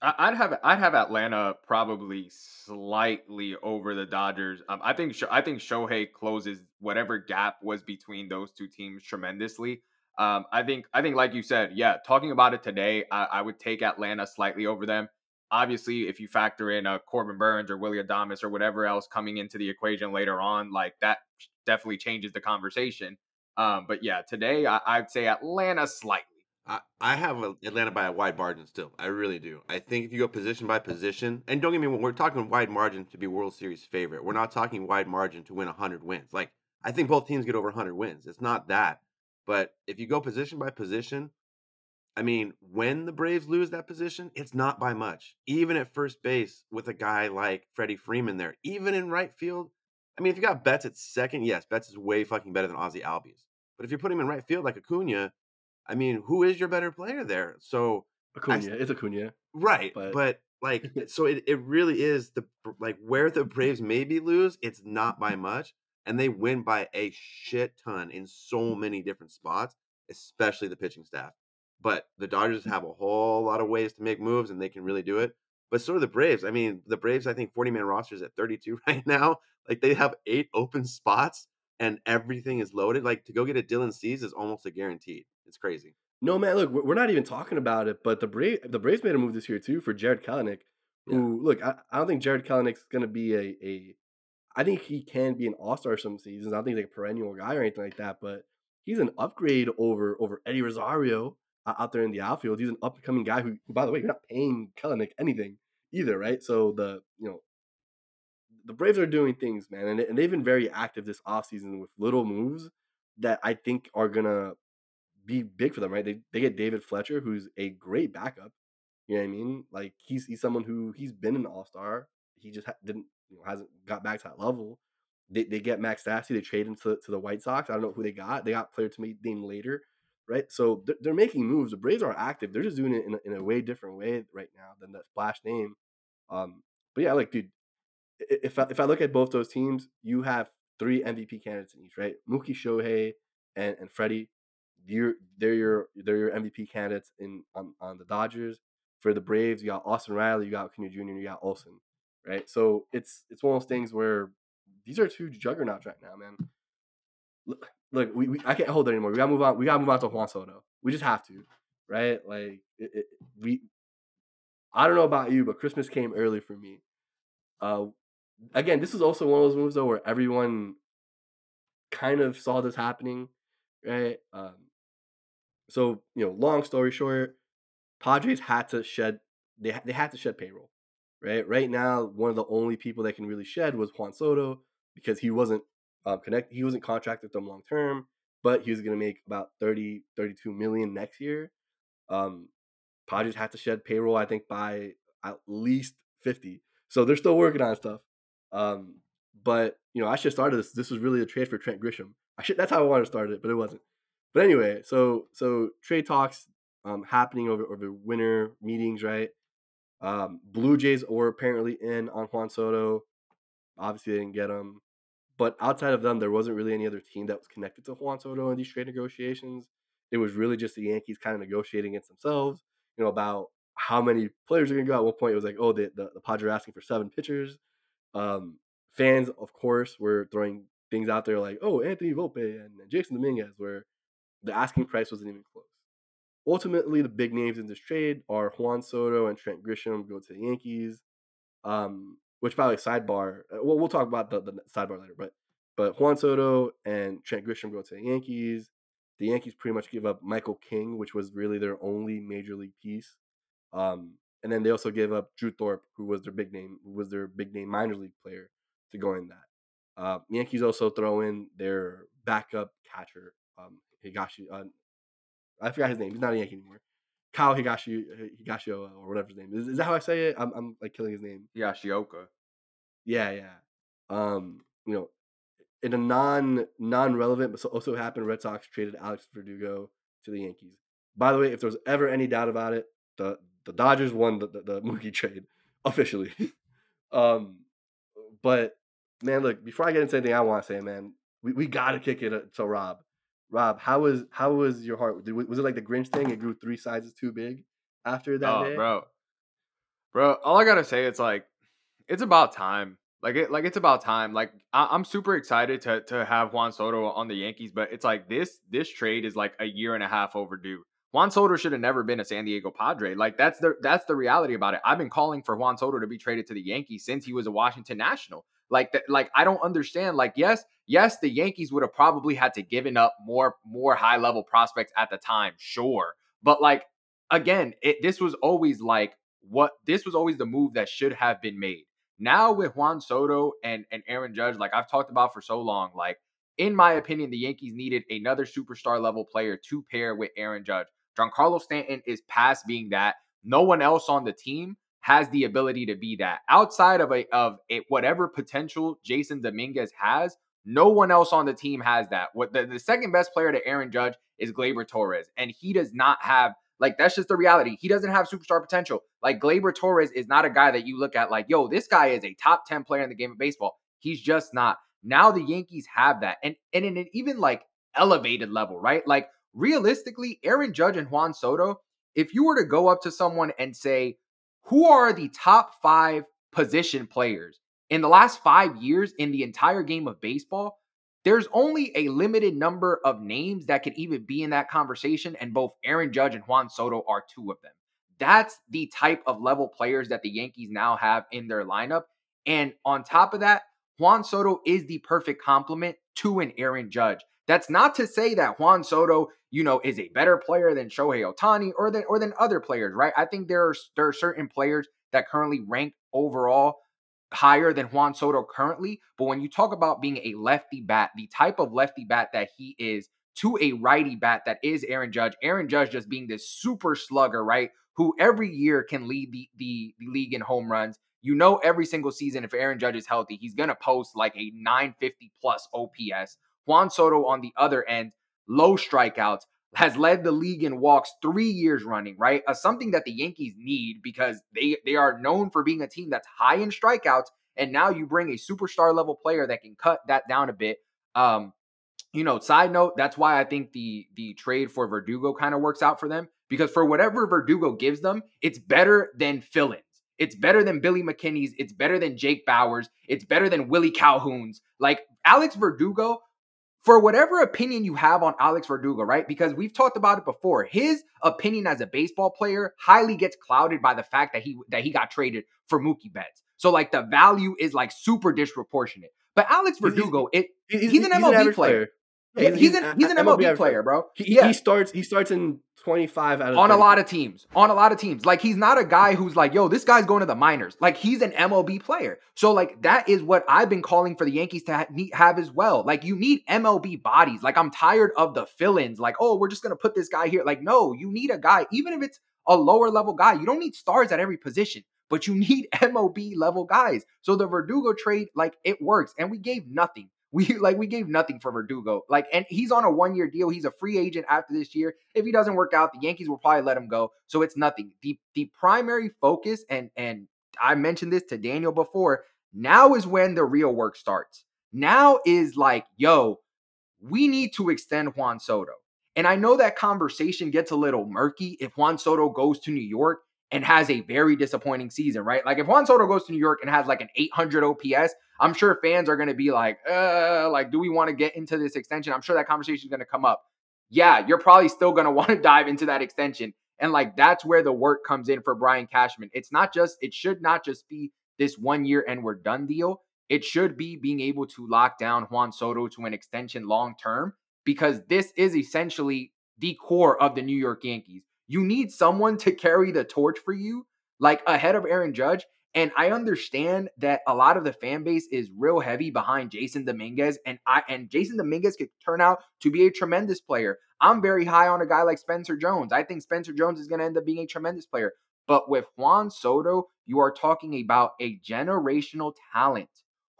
I'd have I'd have Atlanta probably slightly over the Dodgers. Um, I think I think Shohei closes whatever gap was between those two teams tremendously. Um, I think I think like you said, yeah, talking about it today, I, I would take Atlanta slightly over them. Obviously, if you factor in a Corbin Burnes or Willy Adames or whatever else coming into the equation later on, like that definitely changes the conversation. Um, but yeah, today I, I'd say Atlanta slightly. I, I have a- Atlanta by a wide margin still. I really do. I think if you go position by position, and don't get me wrong, we're talking wide margin to be World Series favorite. We're not talking wide margin to win 100 wins. Like, I think both teams get over 100 wins. It's not that. But if you go position by position, I mean, when the Braves lose that position, it's not by much. Even at first base with a guy like Freddie Freeman there, even in right field. I mean, if you got Betts at second, yes, Betts is way fucking better than Ozzie Albies. But if you put him in right field like Acuna, I mean, who is your better player there? So Acuna, it's Acuna. right, But- but, like, (laughs) so it, it really is the like where the Braves maybe lose, it's not by much, and they win by a shit ton in so many different spots, especially the pitching staff. But the Dodgers mm. have a whole lot of ways to make moves, and they can really do it. But so do the Braves. I mean, the Braves, I think, 40 man rosters at 32 (laughs) right now. Like they have eight open spots and everything is loaded. Like to go get a Dylan Cease is almost a guaranteed. It's crazy. No man, look, we're not even talking about it, but the Braves, the Braves made a move this year too for Jarred Kelenic. Yeah. Who look, I, I don't think Jarred Kelenic's gonna be a a. I think he can be an all star some seasons. I don't think he's like a perennial guy or anything like that, but he's an upgrade over over Eddie Rosario o- out there in the outfield. He's an up and coming guy who, who, by the way, you're not paying Kelenic anything either, right? So the you know the Braves are doing things, man, and, and they've been very active this offseason with little moves that I think are gonna be big for them, right? They they get David Fletcher, who's a great backup. You know what I mean? Like he's he's someone who he's been an All Star. He just ha- didn't you know hasn't got back to that level. They they get Max Stassi. They trade him to, to the White Sox. I don't know who they got. They got player to be named later, right? So they're, they're making moves. The Braves are active. They're just doing it in a, in a way different way right now than that splash name. Um, but yeah, like dude, if I, if I look at both those teams, you have three MVP candidates in each, right? Mookie Shohei and and Freddie. You're they're your they're your MVP candidates in on, on the Dodgers. For the Braves, you got Austin Riley, you got Acuna Jr., you got Olson, right? So it's it's one of those things where these are two juggernauts right now, man. Look, look we, we I can't hold it anymore. We gotta move on. We gotta move on to Juan Soto. We just have to, right? Like it, it, we. I don't know about you, but Christmas came early for me. Uh, again, this is also one of those moves though where everyone kind of saw this happening, right? Um, so you know, long story short, Padres had to shed they they had to shed payroll, right? Right now, one of the only people that can really shed was Juan Soto because he wasn't um, connect he wasn't contracted with them long term, but he was going to make about 30 32 million next year. Um, Padres had to shed payroll, I think, by at least 50. So they're still working on stuff. Um, but you know, I should have started this. This was really a trade for Trent Grisham. I should that's how I wanted to start it, but it wasn't. But anyway, so so trade talks um happening over over winter meetings, right? Um, Blue Jays were apparently in on Juan Soto. Obviously, they didn't get him. But outside of them, there wasn't really any other team that was connected to Juan Soto in these trade negotiations. It was really just the Yankees kind of negotiating against themselves, you know, about how many players are going to go. At one point, it was like, oh, the, the, the Padres asking for seven pitchers. Um, fans, of course, were throwing things out there like, oh, Anthony Volpe and Jasson Dominguez, where the asking price wasn't even close. Ultimately, the big names in this trade are Juan Soto and Trent Grisham go to the Yankees. Um, which by the way, sidebar. uh, Well, we'll talk about the, the sidebar later, but but Juan Soto and Trent Grisham go to the Yankees. The Yankees pretty much give up Michael King, which was really their only major league piece. Um, and then they also gave up Drew Thorpe, who was their big name, who was their big name minor league player, to go in that. Uh, Yankees also throw in their backup catcher, um, Higashi. Uh, I forgot his name. He's not a Yankee anymore. Kyle Higashi, Higashioka, or whatever his name is. Is that how I say it? I'm, I'm like killing his name. Yashioka. Yeah, yeah. Um, you know, in a non non relevant, but also happened, Red Sox traded Alex Verdugo to the Yankees. By the way, if there was ever any doubt about it, the the Dodgers won the the, the Mookie trade (laughs) officially. um, but man, look, before I get into anything I want to say, man, we, we got to kick it uh, to Rob. Rob, how was how was your heart? Was it like the Grinch thing? It grew three sizes too big after that oh, day. bro, bro. All I gotta say, it's like, it's about time. Like it, like it's about time. Like I, am super excited to to have Juan Soto on the Yankees, but it's like this this trade is like a year and a half overdue. Juan Soto should have never been a San Diego Padre. Like that's the that's the reality about it. I've been calling for Juan Soto to be traded to the Yankees since he was a Washington National. Like that, like I don't understand. Like yes, yes, the Yankees would have probably had to given up more more high level prospects at the time, sure. But like again, it this was always like what this was always the move that should have been made. Now with Juan Soto and and Aaron Judge, like I've talked about for so long, like in my opinion, the Yankees needed another superstar level player to pair with Aaron Judge. Giancarlo Stanton is past being that. No one else on the team has the ability to be that. Outside of a of a, whatever potential Jasson Dominguez has, no one else on the team has that. What the, the second best player to Aaron Judge is Gleyber Torres, and he does not have like that's just the reality. He doesn't have superstar potential. Like Gleyber Torres is not a guy that you look at like, yo, this guy is a top 10 player in the game of baseball. He's just not. Now the Yankees have that. And and in an even like elevated level, right? Like realistically, Aaron Judge and Juan Soto, if you were to go up to someone and say, who are the top five position players in the last five years in the entire game of baseball? there's only a limited number of names that could even be in that conversation, and both Aaron Judge and Juan Soto are two of them. That's the type of level players that the Yankees now have in their lineup. And on top of that, Juan Soto is the perfect complement to an Aaron Judge. That's not to say that Juan Soto, you know, is a better player than Shohei Ohtani or than or than other players, right? I think there are there are certain players that currently rank overall higher than Juan Soto currently. But when you talk about being a lefty bat, the type of lefty bat that he is to a righty bat that is Aaron Judge, Aaron Judge just being this super slugger, right? Who every year can lead the, the, the league in home runs. You know, every single season, if Aaron Judge is healthy, he's to post like a 950 plus OPS. Juan Soto on the other end, low strikeouts, has led the league in walks three years running, right? Uh, something that the Yankees need because they they are known for being a team that's high in strikeouts. And now you bring a superstar level player that can cut that down a bit. Um, you know, side note, that's why I think the the trade for Verdugo kind of works out for them because for whatever Verdugo gives them, it's better than fill-ins. It's better than Billy McKinney's. It's better than Jake Bauers. It's better than Willie Calhoun's. Like Alex Verdugo for whatever opinion you have on Alex Verdugo, right? Because we've talked about it before. His opinion as a baseball player highly gets clouded by the fact that he that he got traded for Mookie Betts. So like the value is like super disproportionate. But Alex Verdugo, he's, it he's, he's an MLB player. player. He's, he's, an he's an MLB, MLB player, bro. He, yeah. he starts he starts in 25 out of on 30. a lot of teams. On a lot of teams. Like he's not a guy who's like, yo, this guy's going to the minors. Like he's an MLB player. So like that is what I've been calling for the Yankees to ha- have as well. Like you need MLB bodies. Like I'm tired of the fill-ins. Like, oh, we're just going to put this guy here. Like no, you need a guy even if it's a lower level guy. You don't need stars at every position but you need (laughs) MLB level guys. So the Verdugo trade, like it works, and we gave nothing. We (laughs) like we gave nothing for Verdugo. Like, and he's on a one year deal. He's a free agent after this year. If he doesn't work out, the Yankees will probably let him go. So it's nothing. The the primary focus, and and I mentioned this to Daniel before. Now is when the real work starts. Now is like, yo, we need to extend Juan Soto. And I know that conversation gets a little murky if Juan Soto goes to New York and has a very disappointing season, right? Like if Juan Soto goes to New York and has like an 800 OPS, I'm sure fans are going to be like, uh, like, do we want to get into this extension? I'm sure that conversation is going to come up. Yeah, you're probably still going (laughs) to want to dive into that extension. And like, that's where the work comes in for Brian Cashman. It's not just, it should not just be this one year and we're done deal. It should be being able to lock down Juan Soto to an extension long term because this is essentially the core of the New York Yankees. You need someone to carry the torch for you, like ahead of Aaron Judge. And I understand that a lot of the fan base is real heavy behind Jasson Dominguez, and I and Jasson Dominguez could turn out to be a tremendous player. I'm very high on a guy like Spencer Jones. I think Spencer Jones is going to end up being a tremendous player. But with Juan Soto, you are talking about a generational talent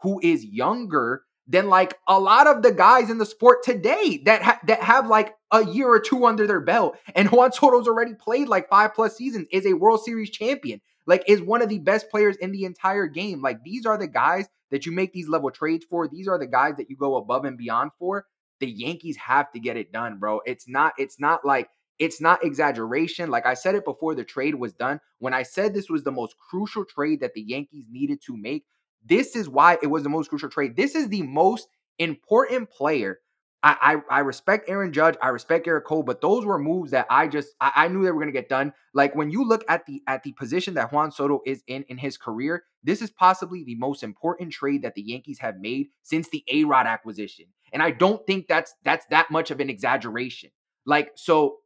who is younger than like a lot of the guys in the sport today that ha- that have like a year or two under their belt. And Juan Soto's already played like five plus seasons, is a World Series champion, like is one of the best players in the entire game. Like these are the guys that you make these level trades for. These are the guys that you go above and beyond for. The Yankees have to get it done, bro. It's not it's not like it's not exaggeration. Like I said it before the trade was done. When I said this was the most crucial trade that the Yankees needed to make, This is why it was the most crucial trade. This is the most important player. I, I, I respect Aaron Judge, I respect Gerrit Cole, but those were moves that I just I, I knew they were gonna get done. Like when you look at the at the position that Juan Soto is in in his career, this is possibly the most important trade that the Yankees have made since the A Rod acquisition, and I don't think that's that's that much of an exaggeration. Like so,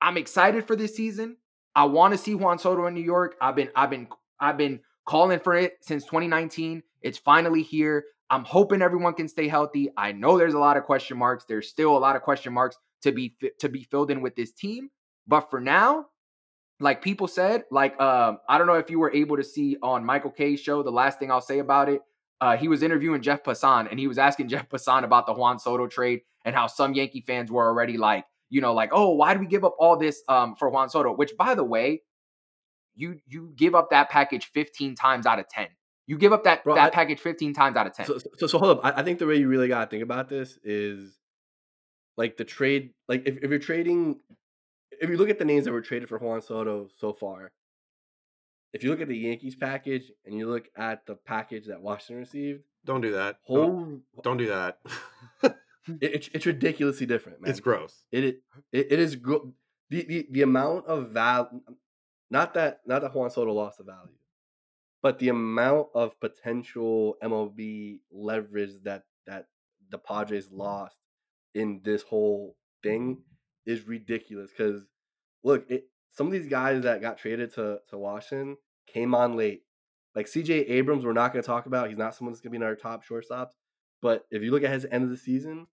I'm excited for this season. I want to see Juan Soto in New York. I've been I've been I've been calling for it since 2019. It's finally here. I'm hoping everyone can stay healthy. I know there's a lot of question marks. There's still a lot of question marks to be to be filled in with this team. But for now, like people said, like um, I don't know if you were able to see on Michael Kay's show. The last thing I'll say about it, uh, he was interviewing Jeff Passan, and he was asking Jeff Passan about the Juan Soto trade and how some Yankee fans were already like, you know, like, oh, why do we give up all this um, for Juan Soto? Which, by the way, you you give up that package 15 times out of 10. You give up that Bro, that I- package 15 times out of 10. So, so, so hold up. I, I think the way you really gotta think about this is like the trade. Like if, if you're trading, if you look at the names that were traded for Juan Soto so far, if you look at the Yankees package and you look at the package that Washington received, Don't do that. Don't, don't do that. (laughs) it, it's it's ridiculously different, man. it's gross. It is it, it is gro- the, the the amount of value. Not that not that Juan Soto lost the value, but the amount of potential MLB leverage that that the Padres lost in this whole thing mm-hmm. is ridiculous. Because look, it, some of these guys that got traded to to Washington came on late. Like CJ Abrams, we're not going to talk about. He's not someone that's going to be in our top shortstops. But if you look at his end of the season,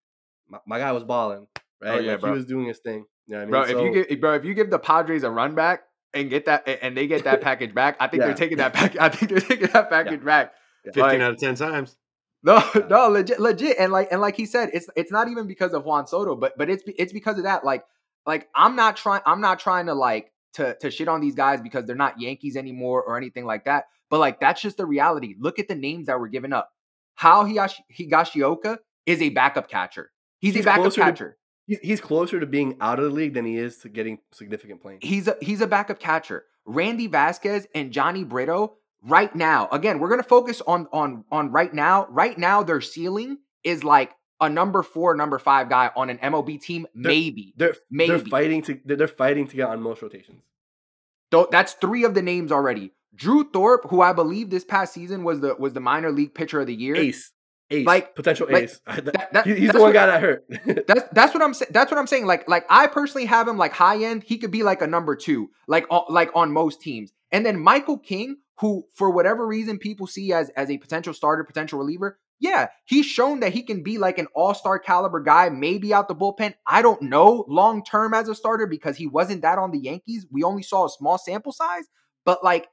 my, my guy was balling, oh, right? Oh, yeah, like, he was doing his thing. You know what I mean? bro, if you give bro, if you give the Padres a run back and get that and they get that package back, I think Yeah. they're taking that back. I think they're taking that package back. 15 Like- out of 10 times. No, (laughs) no, legit, legit, and like, and like he said, it's it's not even because of Juan Soto, but but it's it's because of that. Like, like I'm not trying, I'm not trying to like to to shit on these guys because they're not Yankees anymore or anything like that. But like, that's just the reality. Look at the names that were given up. How Higashi, Higashioka is a backup catcher. He's, He's a backup closer to- catcher. He's, he's closer to being out of the league than he is to getting significant playing. He's a he's a backup catcher. Randy Vasquez and Jhony Brito right now. Again, we're gonna focus on on on right now. Right now, their ceiling is like a number four, number five guy on an MLB team. They're- maybe. They're they're Maybe. fighting to they're, they're fighting to get on most rotations. Though that's three of the names already. Drew Thorpe, who I believe this past season was the was the minor league pitcher of the year. Ace, ace, Like- potential like, ace. (laughs) that- that- he's the one what- guy that hurt. (laughs) That's that's what I'm saying. That's what I'm saying. Like like I personally have him like high end. He could be like a number two, like on, like on most teams. And then Michael King, who for whatever reason people see as as a potential starter, potential reliever. Yeah, he's shown that he can be like an all star caliber guy, maybe out the bullpen. I don't know long term as a starter because he wasn't that on the Yankees. We only saw a small sample size, but like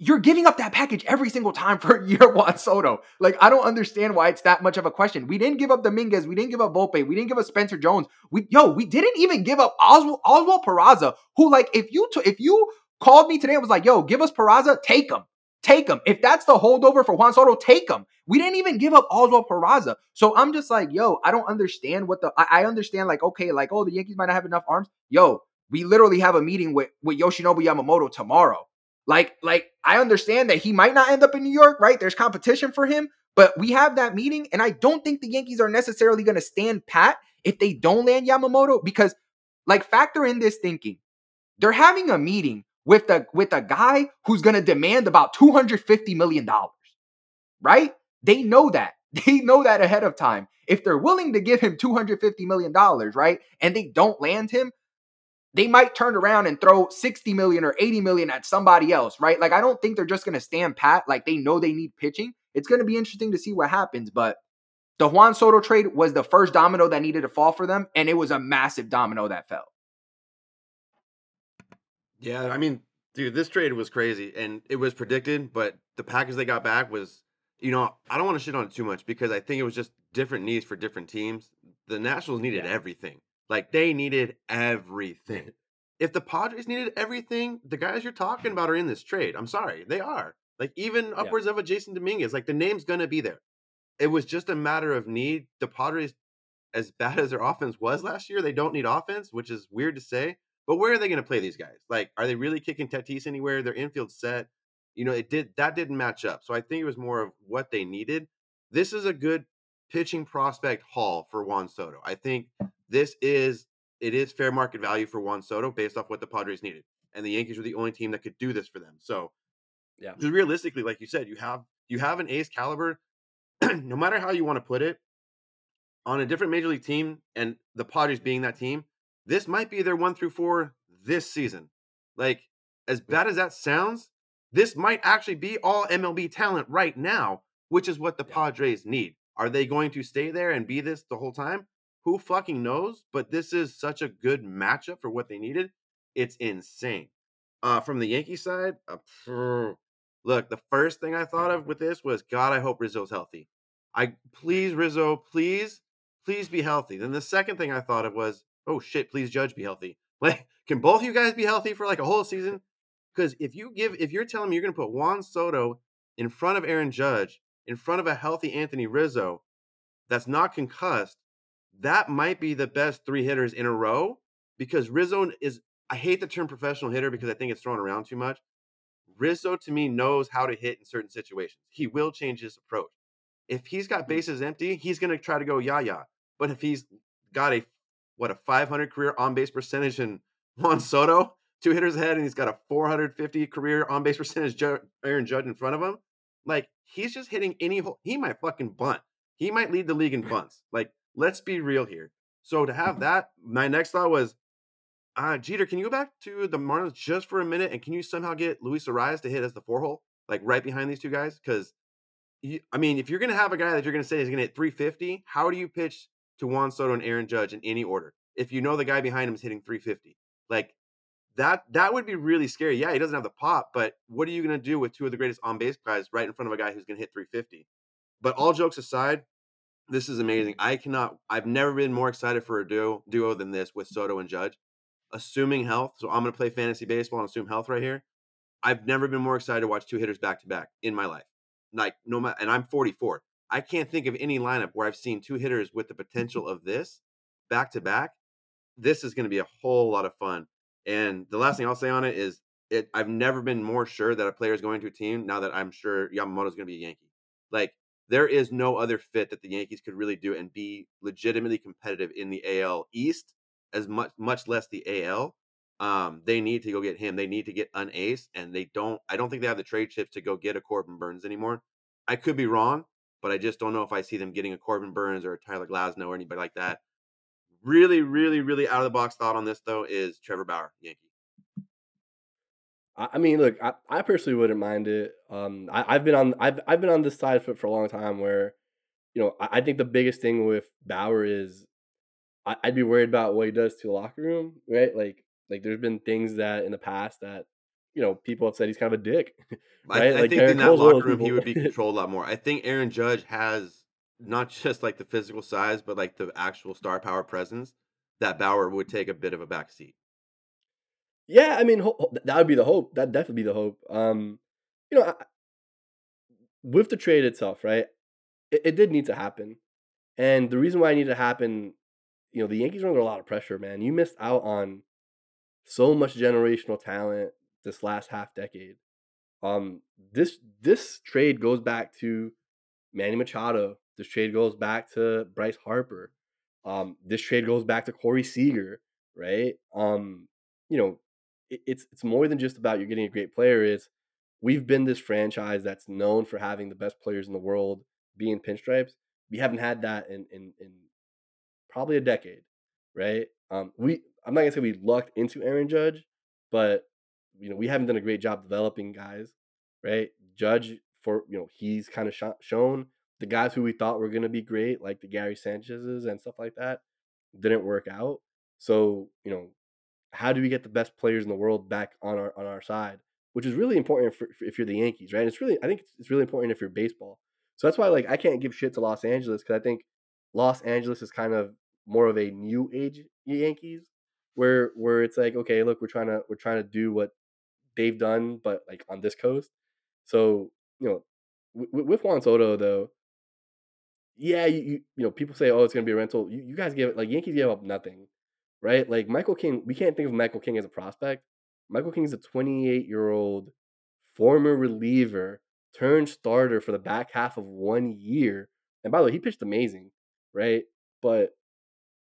you're giving up that package every single time for (laughs) year Juan Soto. Like, I don't understand why it's that much of a question. We didn't give up Dominguez. We didn't give up Volpe. We didn't give up Spencer Jones. We yo, we didn't even give up Oswald Oswald Peraza, who like if you t- if you called me today and was like, yo, give us Peraza, take him. Take him. If that's the holdover for Juan Soto, take him. We didn't even give up Oswald Peraza. So I'm just like, yo, I don't understand what the I, I understand, like, okay, like, oh, the Yankees might not have enough arms. Yo, we literally have a meeting with with Yoshinobu Yamamoto tomorrow. Like, like I understand that he might not end up in New York, right? There's competition for him, but we have that meeting, and I don't think the Yankees are necessarily going to stand pat if they don't land Yamamoto because, like, factor in this thinking. They're having a meeting with the with a guy who's going to demand about 250 million dollars, right? They know that. (laughs) They know that ahead of time. If they're willing to give him 250 million dollars, right, and they don't land him, they might turn around and throw 60 million or 80 million at somebody else, right? Like, I don't think they're just going to stand pat. Like, they know they need pitching. It's going to be interesting to see what happens. But the Juan Soto trade was the first domino that needed to fall for them, and it was a massive domino that fell. Yeah, I mean, dude, this trade was crazy and it was predicted, but the package they got back was, you know, I don't want to shit on it too much because I think it was just different needs for different teams. The Nationals needed Yeah. everything. Like they needed everything. if the Padres needed everything, the guys you're talking about are in this trade. I'm sorry, they are. Like even upwards of a Jasson Dominguez, like the name's gonna be there. It was just a matter of need. The Padres, as bad as their offense was last year, they don't need offense, which is weird to say. But where are they going to play these guys? Like, are they really kicking Tatis anywhere? Their infield set. You know, it did that didn't match up. So I think it was more of what they needed. This is a good pitching prospect haul for Juan Soto. I think this is it is fair market value for Juan Soto based off what the Padres needed. And the Yankees were the only team that could do this for them. So Yeah. realistically, like you said, you have you have an ace caliber, (clears throat) no matter how you want to put it, on a different major league team, and the Padres being that team, this might be their one through four this season. Like, as bad as that sounds, this might actually be all MLB talent right now, which is what the Yeah. Padres need. Are they going to stay there and be this the whole time? Who fucking knows? But this is such a good matchup for what they needed. It's insane. Uh, from the Yankee side, uh, look, the first thing I thought of with this was, God, I hope Rizzo's healthy. I please Rizzo, please, please be healthy. Then the second thing I thought of was, oh shit, please Judge be healthy. (laughs) Like, can both you guys be healthy for like a whole season? Because if you give, if you're telling me you're gonna put Juan Soto in front of Aaron Judge, in front of a healthy Anthony Rizzo, that's not concussed, that might be the best three hitters in a row. Because Rizzo is, I hate the term professional hitter because I think it's thrown around too much. Rizzo to me knows how to hit in certain situations. He will change his approach. If he's got mm. bases empty, he's going to try to go yah yah. But if he's got a what a 500 career on base percentage in (laughs) Juan Soto, two hitters ahead, and he's got a 450 career on base percentage Aaron Judge in front of him, like he's just hitting any hole. He might fucking bunt. He might lead the league in bunts. Like let's be real here. So to have that, my next thought was uh, Jeter, can you go back to the Marlins just for a minute and can you somehow get Luis Arraez to hit as the four hole, like right behind these two guys? Because, I mean, if you're going to have a guy that you're going to say is going to hit 350, how do you pitch to Juan Soto and Aaron Judge in any order? If you know the guy behind him is hitting 350, like that, that would be really scary. Yeah, he doesn't have the pop, but what are you going to do with two of the greatest on base guys right in front of a guy who's going to hit 350? But all jokes aside, this is amazing. I cannot. I've never been more excited for a duo duo than this with Soto and Judge assuming health. So I'm going to play fantasy baseball and assume health right here. I've never been more excited to watch two hitters back to back in my life. Like no matter, and I'm 44. I can't think of any lineup where I've seen two hitters with the potential of this back to back. This is going to be a whole lot of fun. And the last thing I'll say on it is, it. I've never been more sure that a player is going to a team now that I'm sure Yamamoto's going to be a Yankee. Like there is no other fit that the Yankees could really do and be legitimately competitive in the AL East as much much less the AL. Um, they need to go get him. They need to get an ace, and they don't. I don't think they have the trade chips to go get a Corbin Burnes anymore. I could be wrong, but I just don't know if I see them getting a Corbin Burnes or a Tyler Glasnow or anybody like that. Really, really, really out of the box thought on this though is Trevor Bauer, Yankee. I I mean, look, I, I personally wouldn't mind it. Um, I, I've been on I've I've been on this side for for a long time where, you know, I, I think the biggest thing with Bauer is I, I'd be worried about what he does to the locker room, right? Like like there's been things that in the past that, you know, people have said he's kind of a dick. (laughs) I, Right? I Like think Gerrit in that locker room he would be (laughs) controlled a lot more. I think Aaron Judge has not (laughs) just like the physical size, but like the actual star power presence that Bauer would take a bit of a back seat. Yeah, I mean, ho- that would be the hope. That'd definitely be the hope. Um, you know, I, with the trade itself, right? It, it did need to happen, and the reason why it needed to happen, you know, the Yankees were under a lot of pressure. Man, you missed out on so much generational talent this last half decade. Um, this this trade goes back to Manny Machado. This trade goes back to Bryce Harper. Um, this trade goes back to Corey Seager, right? Um, you know, it's it's more than just about you're getting a great player. It's we've been this franchise that's known for having the best players in the world be in pinstripes. We haven't had that in in, in probably a decade, right? Um, we I'm not gonna say we lucked into Aaron Judge, but you know we haven't done a great job developing guys, right? Judge for you know he's kind of sh- shown the guys who we thought were gonna be great, like the Gary Sanchez's and stuff like that, didn't work out. So you know, how do we get the best players in the world back on our on our side? Which is really important for, if you're the Yankees, right? It's really I think it's, really important if you're baseball. So that's why like I can't give shit to Los Angeles because I think Los Angeles is kind of more of a new age Yankees, where where it's like okay, look, we're trying to we're trying to do what they've done, but like on this coast. So you know, w- with Juan Soto though, yeah, you, you you know people say oh it's gonna be a rental. You, you guys give it like Yankees gave up nothing, right? Like Michael King, we can't think of Michael King as a prospect. Michael King is a 28 year old former reliever turned starter for the back half of one year. And by the way, he pitched amazing, right? But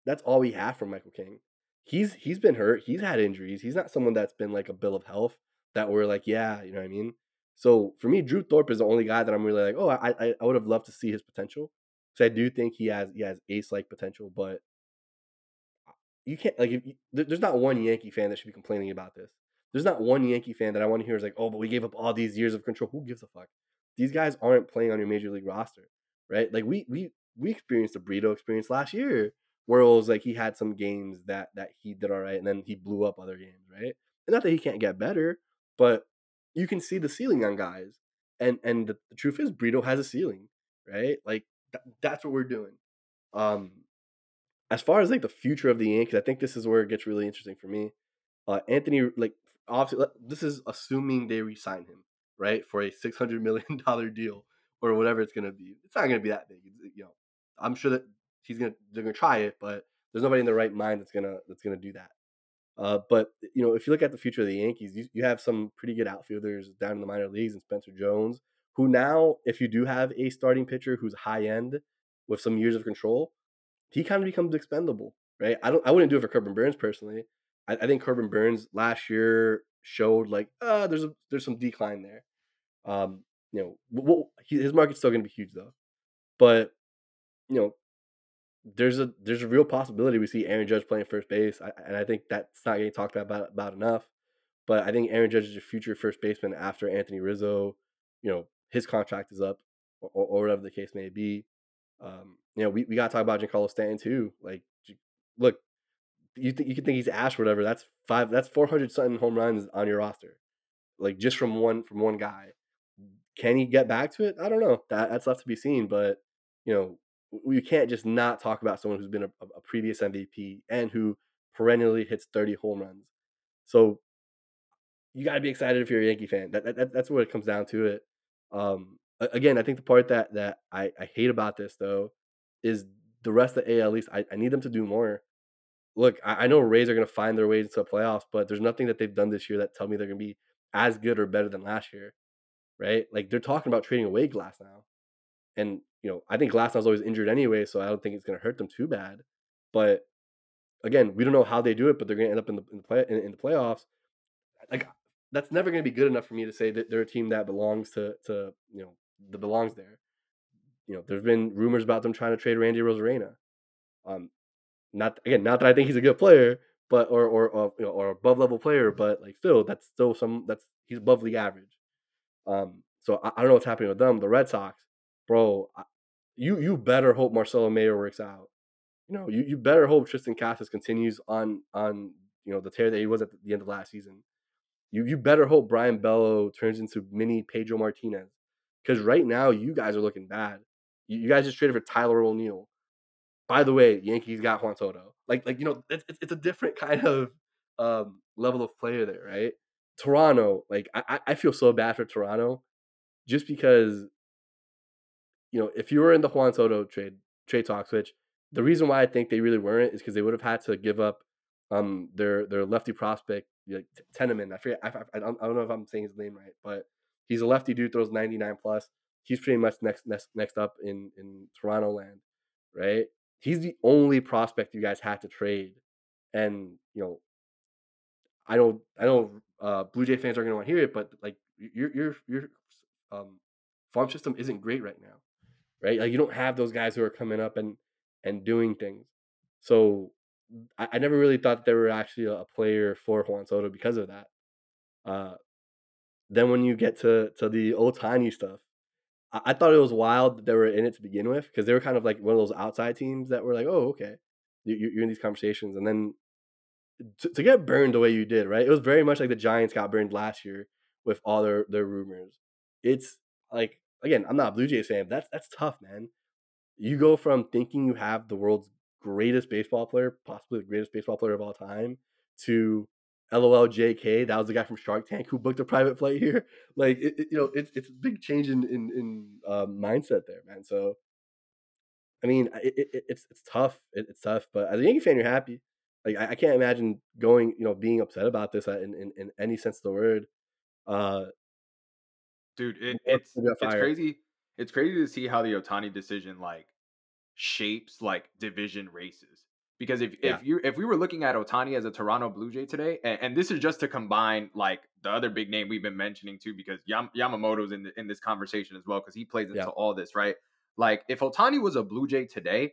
that's all we have from Michael King. He's he's been hurt. He's had injuries. He's not someone that's been like a bill of health that we're like, yeah, you know what I mean. So for me, Drew Thorpe is the only guy that I'm really like, oh, I I, I would have loved to see his potential. So I do think he has he has ace like potential, but you can't like if you, there's not one Yankee fan that should be complaining about this. There's not one Yankee fan that I want to hear is like, oh, but we gave up all these years of control. Who gives a fuck? These guys aren't playing on your major league roster, right? Like we we we experienced the Brito experience last year, where it was like he had some games that that he did all right, and then he blew up other games, right? And not that he can't get better, but you can see the ceiling on guys, and and the, the truth is, Brito has a ceiling, right? Like th- that's what we're doing. Um, as far as like the future of the Yankees, I think this is where it gets really interesting for me. Uh, Anthony, like obviously, this is assuming they resign him, right, for a six hundred million dollar deal or whatever it's gonna be. It's not gonna be that big, you know. I'm sure that he's gonna they're gonna try it, but there's nobody in the right mind that's gonna that's gonna do that. Uh, but you know, if you look at the future of the Yankees, you, you have some pretty good outfielders down in the minor leagues, and Spencer Jones, who now, if you do have a starting pitcher who's high end with some years of control, he kind of becomes expendable, right? I don't, I wouldn't do it for Corbin Burnes personally. I, I think Corbin Burnes last year showed like, uh, there's a there's some decline there. Um, you know, well, his market's still going to be huge though, but you know, there's a there's a real possibility we see Aaron Judge playing first base, I, and I think that's not getting talked about about enough. But I think Aaron Judge is a future first baseman after Anthony Rizzo. You know, his contract is up, or, or whatever the case may be. Um, you know, we, we got to talk about Giancarlo Stanton too. Like, look, you think you can think he's ash, whatever. That's five. That's four hundred something home runs on your roster, like just from one from one guy. Can he get back to it? I don't know. That that's left to be seen. But you know, we can't just not talk about someone who's been a, a previous MVP and who perennially hits 30 home runs. So you got to be excited if you're a Yankee fan. That, that, that's what it comes down to it. Um, again, I think the part that that I, I hate about this though is the rest of the AL East. I, I need them to do more. Look, I, I know Rays are going to find their way into the playoffs, but there's nothing that they've done this year that tell me they're going to be as good or better than last year, right? Like they're talking about trading away Glasnow, and you know I think Glasnow's always injured anyway, so I don't think it's going to hurt them too bad. But again, we don't know how they do it, but they're going to end up in the in the play in, in the playoffs. Like that's never going to be good enough for me to say that they're a team that belongs to to you know that belongs there. You know, there's been rumors about them trying to trade Randy Arozarena. Um, not again, not that I think he's a good player, but or or, or you know or above level player, but like still, that's still some that's he's above league average. Um, so I, I don't know what's happening with them. The Red Sox, bro, I, you you better hope Marcelo Mayer works out. You know, you, you better hope Triston Casas continues on on you know the tear that he was at the end of last season. You you better hope Brayan Bello turns into mini Pedro Martinez. Because right now, you guys are looking bad. You, guys just traded for Tyler O'Neill. By the way, Yankees got Juan Soto. Like, like you know, it's, it's a different (laughs) kind of um, level of player there, right? Toronto, like I, I feel so bad for Toronto, just because, you know, if you were in the Juan Soto trade trade talks, which the reason why I think they really weren't is because they would have had to give up um their their lefty prospect like Tenaman. I forget. I, I, I, don't, I don't know if I'm saying his name right, but He's a lefty dude, throws 99 plus. He's pretty much next next next up in in Toronto land, right? He's the only prospect you guys had to trade, and you know, I know I know uh, Blue Jay fans are gonna want to hear it, but like your your your um, farm system isn't great right now, right? Like you don't have those guys who are coming up and and doing things. So I, I never really thought there were actually a, a player for Juan Soto because of that. Uh, then when you get to to the Ohtani stuff, I, I thought it was wild that they were in it to begin with because they were kind of like one of those outside teams that were like, oh, okay, you, you're in these conversations, and then to, to get burned the way you did, right? It was very much like the Giants got burned last year with all their their rumors. It's like again, I'm not a Blue Jays fan. That's that's tough, man. You go from thinking you have the world's greatest baseball player, possibly the greatest baseball player of all time, to LOL JK, that was the guy from Shark Tank who booked a private flight here. (laughs) Like, it, it, you know, it's it's a big change in in, in um, mindset there, man. So, I mean, it, it's it's tough. it's tough, but as a Yankee fan, you're happy. Like, I, I, can't imagine going, you know, being upset about this uh, in, in, in any sense of the word. Uh, dude. It, it's it's crazy. It's crazy to see how the Ohtani decision like shapes like division races. Because if Yeah. if you if we were looking at Ohtani as a Toronto Blue Jay today, and, and this is just to combine like the other big name we've been mentioning too, because Yam, Yamamoto's in the, in this conversation as well, because he plays into Yeah. all this, right? Like if Ohtani was a Blue Jay today,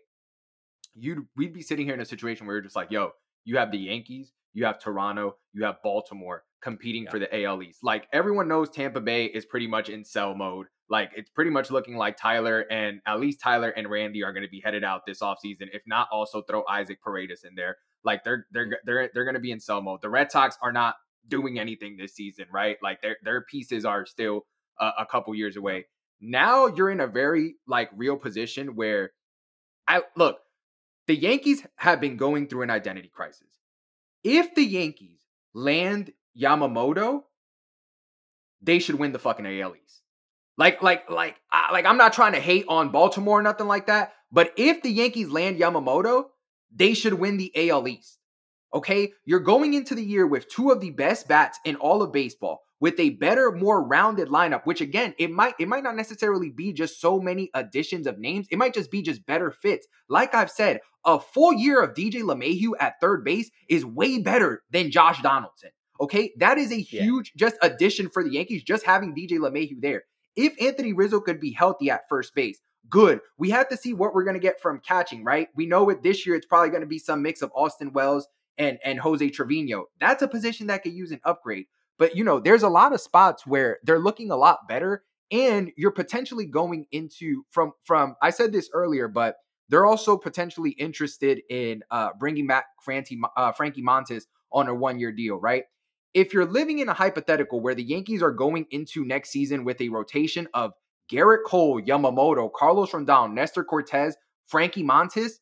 you'd we'd be sitting here in a situation where you're just like, yo, you have the Yankees, you have Toronto, you have Baltimore competing Yeah. for the AL East. Like everyone knows Tampa Bay is pretty much in sell mode. Like it's pretty much looking like Tyler and at least Tyler and Randy are going to be headed out this offseason. If not, also throw Isaac Paredes in there. Like they're they're mm. they're they're going to be in sell mode. The Red Sox are not doing anything this season, right? Like their their pieces are still a, a couple years away. Now you're in a very like real position where I look, the Yankees have been going through an identity crisis. If the Yankees land Yamamoto, they should win the fucking AL East. Like, like, like, I, like, I'm not trying to hate on Baltimore or nothing like that, but if the Yankees land Yamamoto, they should win the AL East. Okay, you're going into the year with two of the best bats in all of baseball, with a better, more rounded lineup. Which again, it might it might not necessarily be just so many additions of names. It might just be just better fits. Like I've said, a full year of DJ LeMahieu at third base is way better than Josh Donaldson. Okay, that is a Yeah. huge just addition for the Yankees, just having DJ LeMahieu there. If Anthony Rizzo could be healthy at first base, good. We have to see what we're going to get from catching, right? We know it this year, it's probably going to be some mix of Austin Wells and, and Jose Trevino. That's a position that could use an upgrade. But, you know, there's a lot of spots where they're looking a lot better and you're potentially going into from from I said this earlier, but they're also potentially interested in uh, bringing back Frankie, uh, Frankie Montas on a one-year deal, right? If you're living in a hypothetical where the Yankees are going into next season with a rotation of Gerrit Cole, Yamamoto, Carlos Rondon, Nestor Cortes, Frankie Montas,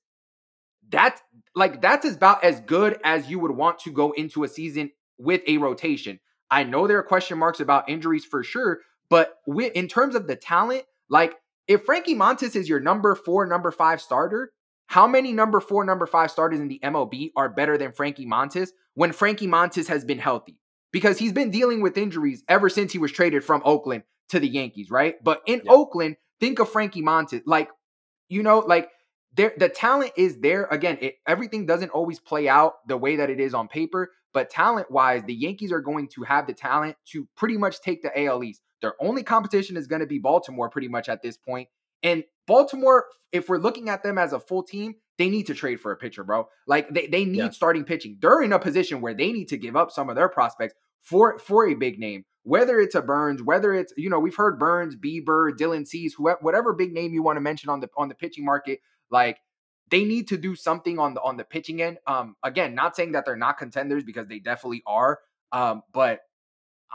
that's like that's about as good as you would want to go into a season with a rotation. I know there are question marks about injuries for sure, but in terms of the talent, like if Frankie Montas is your number four, number five starter, how many number four, number five starters in the MLB are better than Frankie Montas when Frankie Montas has been healthy? Because he's been dealing with injuries ever since he was traded from Oakland to the Yankees, right? But in Yeah. Oakland, think of Frankie Montas. Like, you know, like there the talent is there. Again, it, everything doesn't always play out the way that it is on paper, but talent wise, the Yankees are going to have the talent to pretty much take the AL East. Their only competition is going to be Baltimore pretty much at this point. And Baltimore, if we're looking at them as a full team, they need to trade for a pitcher, bro. Like they, they need Yeah. starting pitching. They're in a position where they need to give up some of their prospects for for a big name. Whether it's a Burnes, whether it's you know we've heard Burnes, Bieber, Dylan Cease, whoever, whatever big name you want to mention on the on the pitching market, like they need to do something on the on the pitching end. Um, again, not saying that they're not contenders because they definitely are. Um, but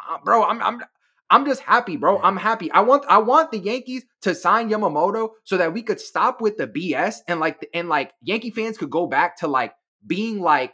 uh, bro, I'm I'm I'm just happy, bro. I'm happy. I want I want the Yankees to sign Yamamoto so that we could stop with the BS and like and like Yankee fans could go back to like being like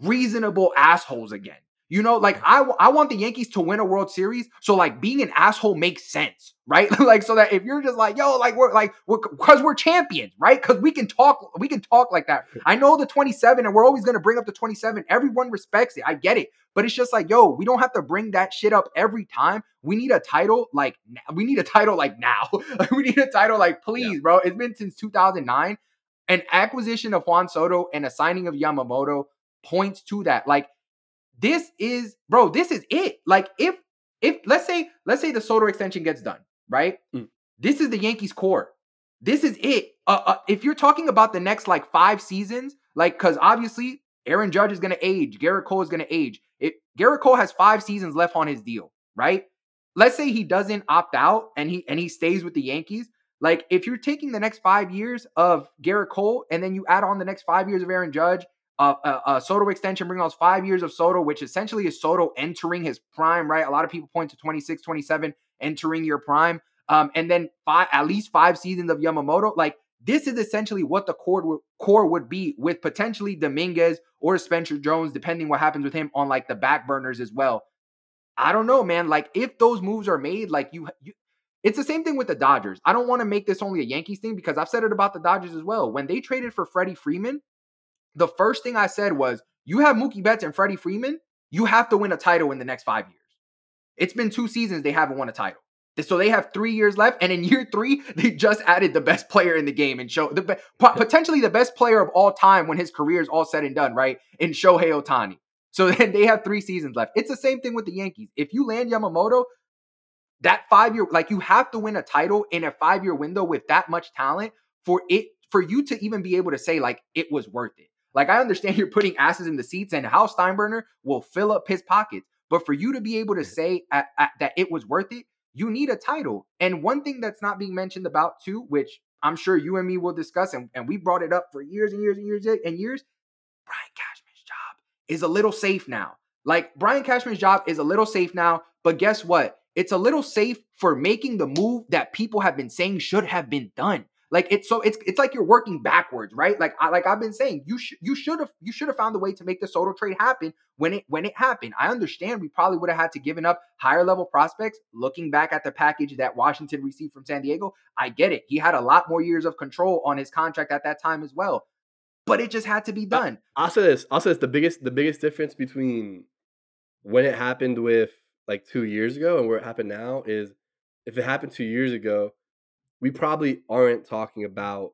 reasonable assholes again. You know, like I, I want the Yankees to win a World Series, so like being an asshole makes sense, right? (laughs) like so that if you're just like, yo, like we're like we're because we're champions, right? Because we can talk, we can talk like that. (laughs) I know the 27, and we're always gonna bring up the 27. Everyone respects it. I get it, but it's just like, yo, we don't have to bring that shit up every time. We need a title like now. We need a title like now. (laughs) we need a title like please, bro. It's been since 2009. An acquisition of Juan Soto and a signing of Yamamoto points to that. Like this is bro this is it like if if let's say let's say the soto extension gets done right Mm. this is the yankees core this is it uh, uh, if you're talking about the next like five seasons like because obviously aaron judge is going to age gerrit cole is going to age it gerrit cole has five seasons left on his deal right let's say he doesn't opt out and he and he stays with the yankees like if you're taking the next five years of gerrit cole and then you add on the next five years of aaron judge uh, uh, uh, Soto extension, bringing us five years of Soto, which essentially is Soto entering his prime, right? A lot of people point to 26, 27, entering your prime. Um, and then five, at least five seasons of Yamamoto. Like, this is essentially what the core, core would be with potentially Dominguez or Spencer Jones, depending what happens with him on like the back burners as well. I don't know, man. Like, if those moves are made, like you, you it's the same thing with the Dodgers. I don't want to make this only a Yankees thing because I've said it about the Dodgers as well. When they traded for Freddie Freeman, the first thing I said was, you have Mookie Betts and Freddie Freeman, you have to win a title in the next five years. It's been two seasons they haven't won a title. So they have three years left, and in year three, they just added the best player in the game and show the be- potentially the best player of all time when his career is all said and done, right? In Shohei Ohtani. So (laughs) then they have three seasons left. It's the same thing with the Yankees. If you land Yamamoto, that five year, like you have to win a title in a five year window with that much talent for it for you to even be able to say like it was worth it. Like I understand you're putting asses in the seats, and Hal Steinbrenner will fill up his pockets. But for you to be able to say at, at, that it was worth it, you need a title. And one thing that's not being mentioned about too, which I'm sure you and me will discuss, and, and we brought it up for years and years and years and years. Brian Cashman's job is a little safe now. Like Brian Cashman's job is a little safe now, but guess what? It's a little safe for making the move that people have been saying should have been done. Like it's so it's it's like you're working backwards, right? Like I like I've been saying, you should you should have you should have found a way to make the Soto trade happen when it when it happened. I understand we probably would have had to given up higher level prospects. Looking back at the package that Washington received from San Diego, I get it. He had a lot more years of control on his contract at that time as well. But it just had to be done. I'll say this. I'll say this. The biggest the biggest difference between when it happened with like two years ago and where it happened now is if it happened two years ago, we probably aren't talking about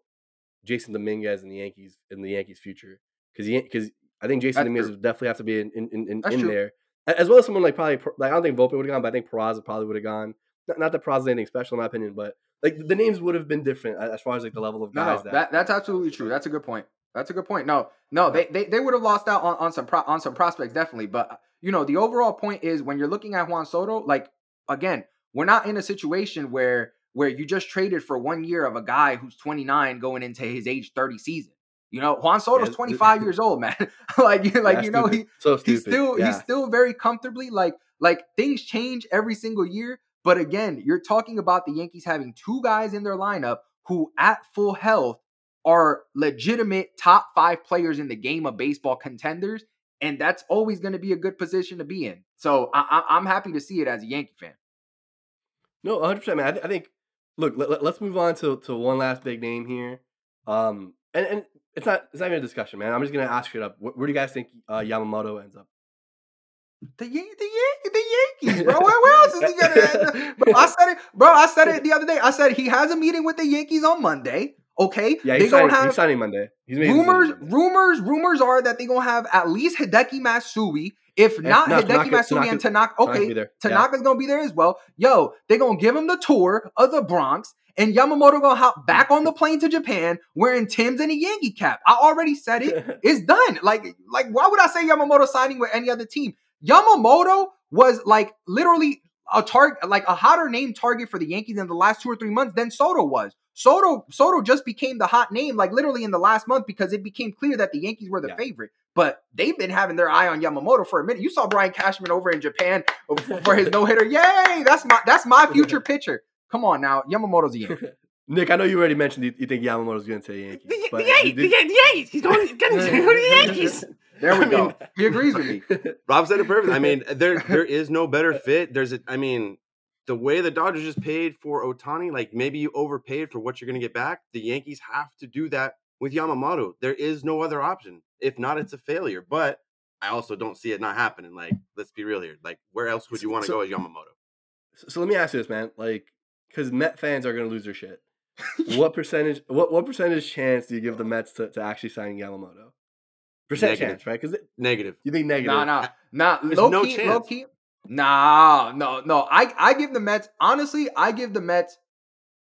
Jasson Dominguez and the Yankees in the Yankees' future because because I think Jasson That's Dominguez true. would definitely have to be in in, in, in there as well as someone like probably like I don't think Volpe would have gone, but I think Peraza probably would have gone. Not, not that Peraza is anything special in my opinion, but like the names would have been different as far as like the level of guys no, that, that, that's absolutely true. That's a good point. That's a good point. No, no, they they, they would have lost out on, on some pro, on some prospects definitely. But uh, you know, the overall point is when you're looking at Juan Soto, like again, we're not in a situation where where you just traded for one year of a guy who's 29 going into his age 30 season. You know, Juan Soto's Yeah, 25 years old, (laughs) man. like you like you know stupid. he so stupid. he's still yeah. he's still very comfortably like like things change every single year but again you're talking about the yankees having two guys in their lineup who at full health are legitimate top five players in the game of baseball contenders and that's always going to be a good position to be in so I, I, i'm happy to see it as a yankee fan No, 100 percent, man. I, th- I think. Look, let, us move on to, to one last big name here. Um, and, and it's not it's not even a discussion, man. I'm just gonna ask it up. Where, where do you guys think uh, Yamamoto ends up? the, Yan- the, Yan- the Yankees, bro. Where, where else is he gonna? end? Bro, I said it, bro. I said it the other day. I said he has a meeting with the Yankees on Monday. Okay, Yeah, he's gonna signing, have he's signing Monday. He's rumors, Monday. rumors, rumors are that they're gonna have at least Hideki Matsui. If not no, Hideki Matsui and Tanaka, okay, there. Yeah. Gonna be there as well. Yo, they're gonna give him the tour of the Bronx, and Yamamoto gonna hop back on the (laughs) plane to Japan wearing Tim's and a Yankee cap. I already said it. (laughs) It's done. Like, like why would I say Yamamoto signing with any other team? Yamamoto was like literally a target, like a hotter name target for the Yankees in the last two or three months than Soto was. Soto Soto just became the hot name like literally in the last month because it became clear that the Yankees were the Yeah. favorite. But they've been having their eye on Yamamoto for a minute. You saw Brian Cashman over in Japan (laughs) for his no hitter. Yay! That's my that's my future (laughs) pitcher. Come on now, Yamamoto's a Yankee. (laughs) Nick, I know you already mentioned you, you think Yamamoto's going to the Yankees. The, but the, Yankees, did- the, Yan- the Yankees. He's going, he's going to go the Yankees. There we I go. mean- he agrees with me. Rob said it perfectly. I mean, there there is no better fit. There's a I mean, the way the Dodgers just paid for Ohtani, like maybe you overpaid for what you're gonna get back. The Yankees have to do that with Yamamoto. There is no other option. If not, it's a failure. But I also don't see it not happening. Like, let's be real here. Like, where else would you want to So- go as Yamamoto? So, so let me ask you this, man. Like, because Met fans are going to lose their shit. (laughs) what percentage? What what percentage chance do you give the Mets to, to actually signing Yamamoto? Percent Negative. chance, right? Because Negative. you think negative. Nah, nah, nah. There's Low no key, chance. low key. Nah, no, no. I I give the Mets honestly. I give the Mets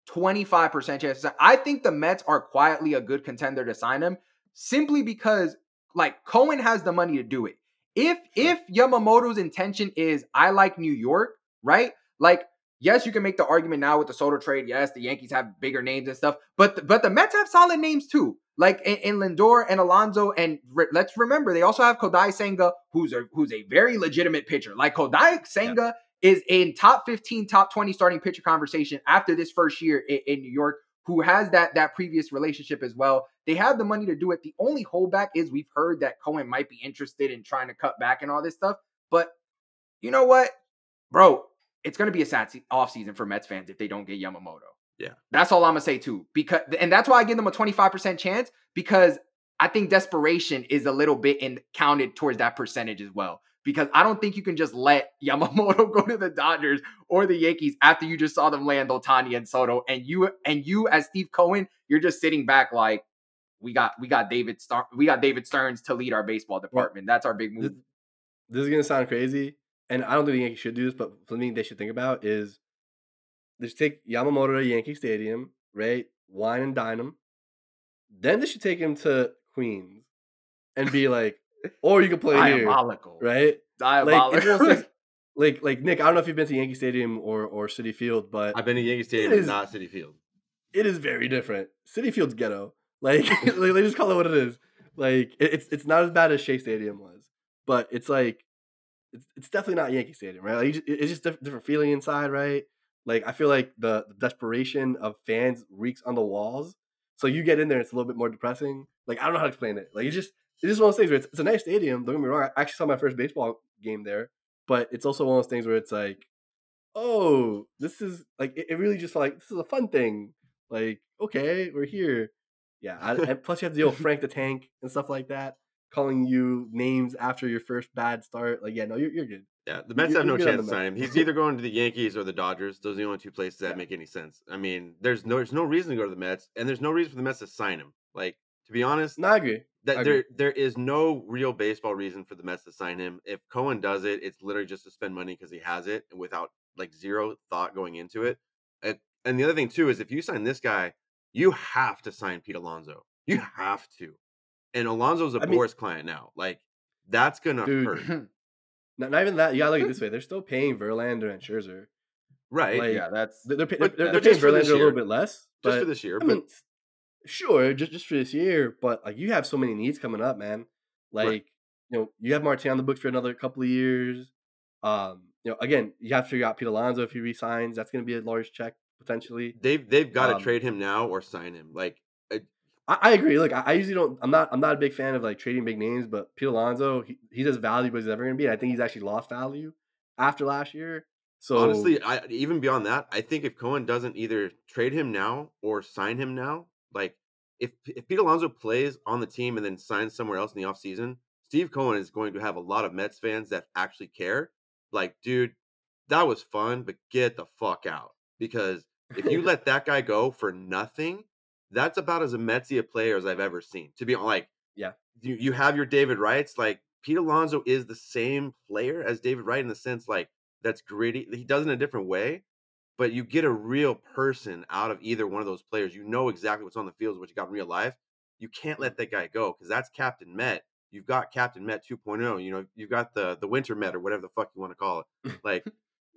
twenty five percent chance. I think the Mets are quietly a good contender to sign him, simply because like Cohen has the money to do it. If if Yamamoto's intention is I like New York, right? Like yes, you can make the argument now with the Soto trade. Yes, the Yankees have bigger names and stuff, but the, but the Mets have solid names too. Like in, in Lindor and Alonso, and re- let's remember they also have Kodai Senga, who's a who's a very legitimate pitcher. Like Kodai Senga is in top fifteen, top twenty starting pitcher conversation after this first year in, in New York. Who has that that previous relationship as well? They have the money to do it. The only holdback is we've heard that Cohen might be interested in trying to cut back and all this stuff. But you know what, bro? It's going to be a sad se- offseason for Mets fans if they don't get Yamamoto. Yeah. That's all I'm going to say too. Because and that's why I give them a 25% chance because I think desperation is a little bit in counted towards that percentage as well. Because I don't think you can just let (laughs) Yamamoto go to the Dodgers or the Yankees after you just saw them land Ohtani and Soto, and you and you as Steve Cohen, you're just sitting back like we got we got David Star we got David Stearns to lead our baseball department. That's our big move. This, this is gonna sound crazy, and I don't think the Yankees should do this, but something they should think about is they should take Yamamoto to Yankee Stadium, right? Wine and dine him. Then they should take him to Queens and be (laughs) like, or you can play here, Diabolical. right? Like, Diabolical. it's one of those things- like, like Nick, I don't know if you've been to Yankee Stadium or or Citi Field, but I've been to Yankee Stadium, is- not Citi Field. it is very different. Citi Field's ghetto. Like, (laughs) like they just call it what it is. Like it- it's it's not as bad as Shea Stadium was, but it's like it's, it's definitely not Yankee Stadium, right? Like you just, it- it's just diff- different feeling inside, right? Like I feel like the, the desperation of fans reeks on the walls. So you get in there, it's a little bit more depressing. Like I don't know how to explain it. Like it's just it's just one of those things where it's, it's a nice stadium. Don't get me wrong. I actually saw my first baseball game there, but it's also one of those things where it's like, oh, this is like it, it really just felt like this is a fun thing. Like okay, we're here. Yeah, I, and plus you have to deal with Frank the Tank and stuff like that, calling you names after your first bad start. Like yeah, no, you're you're good. Yeah, the Mets You- have no you're good on chance to sign him. He's either (laughs) going to the Yankees or the Dodgers. Those are the only two places that Yeah. make any sense. I mean, there's no there's no reason to go to the Mets, and there's no reason for the Mets to sign him. Like to be honest, No, I agree. That there there is no real baseball reason for the Mets to sign him. If Cohen does it, it's literally just to spend money because he has it and without like zero thought going into it. And, and the other thing too is if you sign this guy, you have to sign Pete Alonso. You have to. And Alonso's a I mean- Boras client now. Like that's gonna Dude, hurt. (laughs) Not, not even that. You gotta look at this way. They're still paying Verlander and Scherzer. Right. like, yeah, that's They're, they're, But- they're, they're paying Verlander a little bit less. just But for this year. I But mean, s- sure, just just for this year. But like you have so many needs coming up, man. Like Right. you know, you have Martin on the books for another couple of years. Um, you know, again, you have to figure out Pete Alonso if he resigns. That's going to be a large check potentially. they've they've got to Um, trade him now or sign him. Like I, I agree. Look, I, I usually don't. I'm not. I'm not a big fan of like trading big names, but Pete Alonso, he, he's as valuable as he's ever going to be. And I think he's actually lost value after last year. So honestly, I even beyond that, I think if Cohen doesn't either trade him now or sign him now, like if if Pete Alonso plays on the team and then signs somewhere else in the offseason, Steve Cohen is going to have a lot of Mets fans that actually care. Like, dude, that was fun, but get the fuck out. Because if you (laughs) let that guy go for nothing, that's about as a Metsy a player as I've ever seen. To be hon- like, Yeah. you, you have your David Wrights. Like Pete Alonso is the same player as David Wright in the sense like that's gritty. He does it in a different way, but you get a real person out of either one of those players. You know exactly what's on the field, what you got in real life. You can't let that guy go because that's Captain Met. You've got Captain Met 2.0. You know, you've got the the Winter Met or whatever the fuck you want to call it, (laughs) like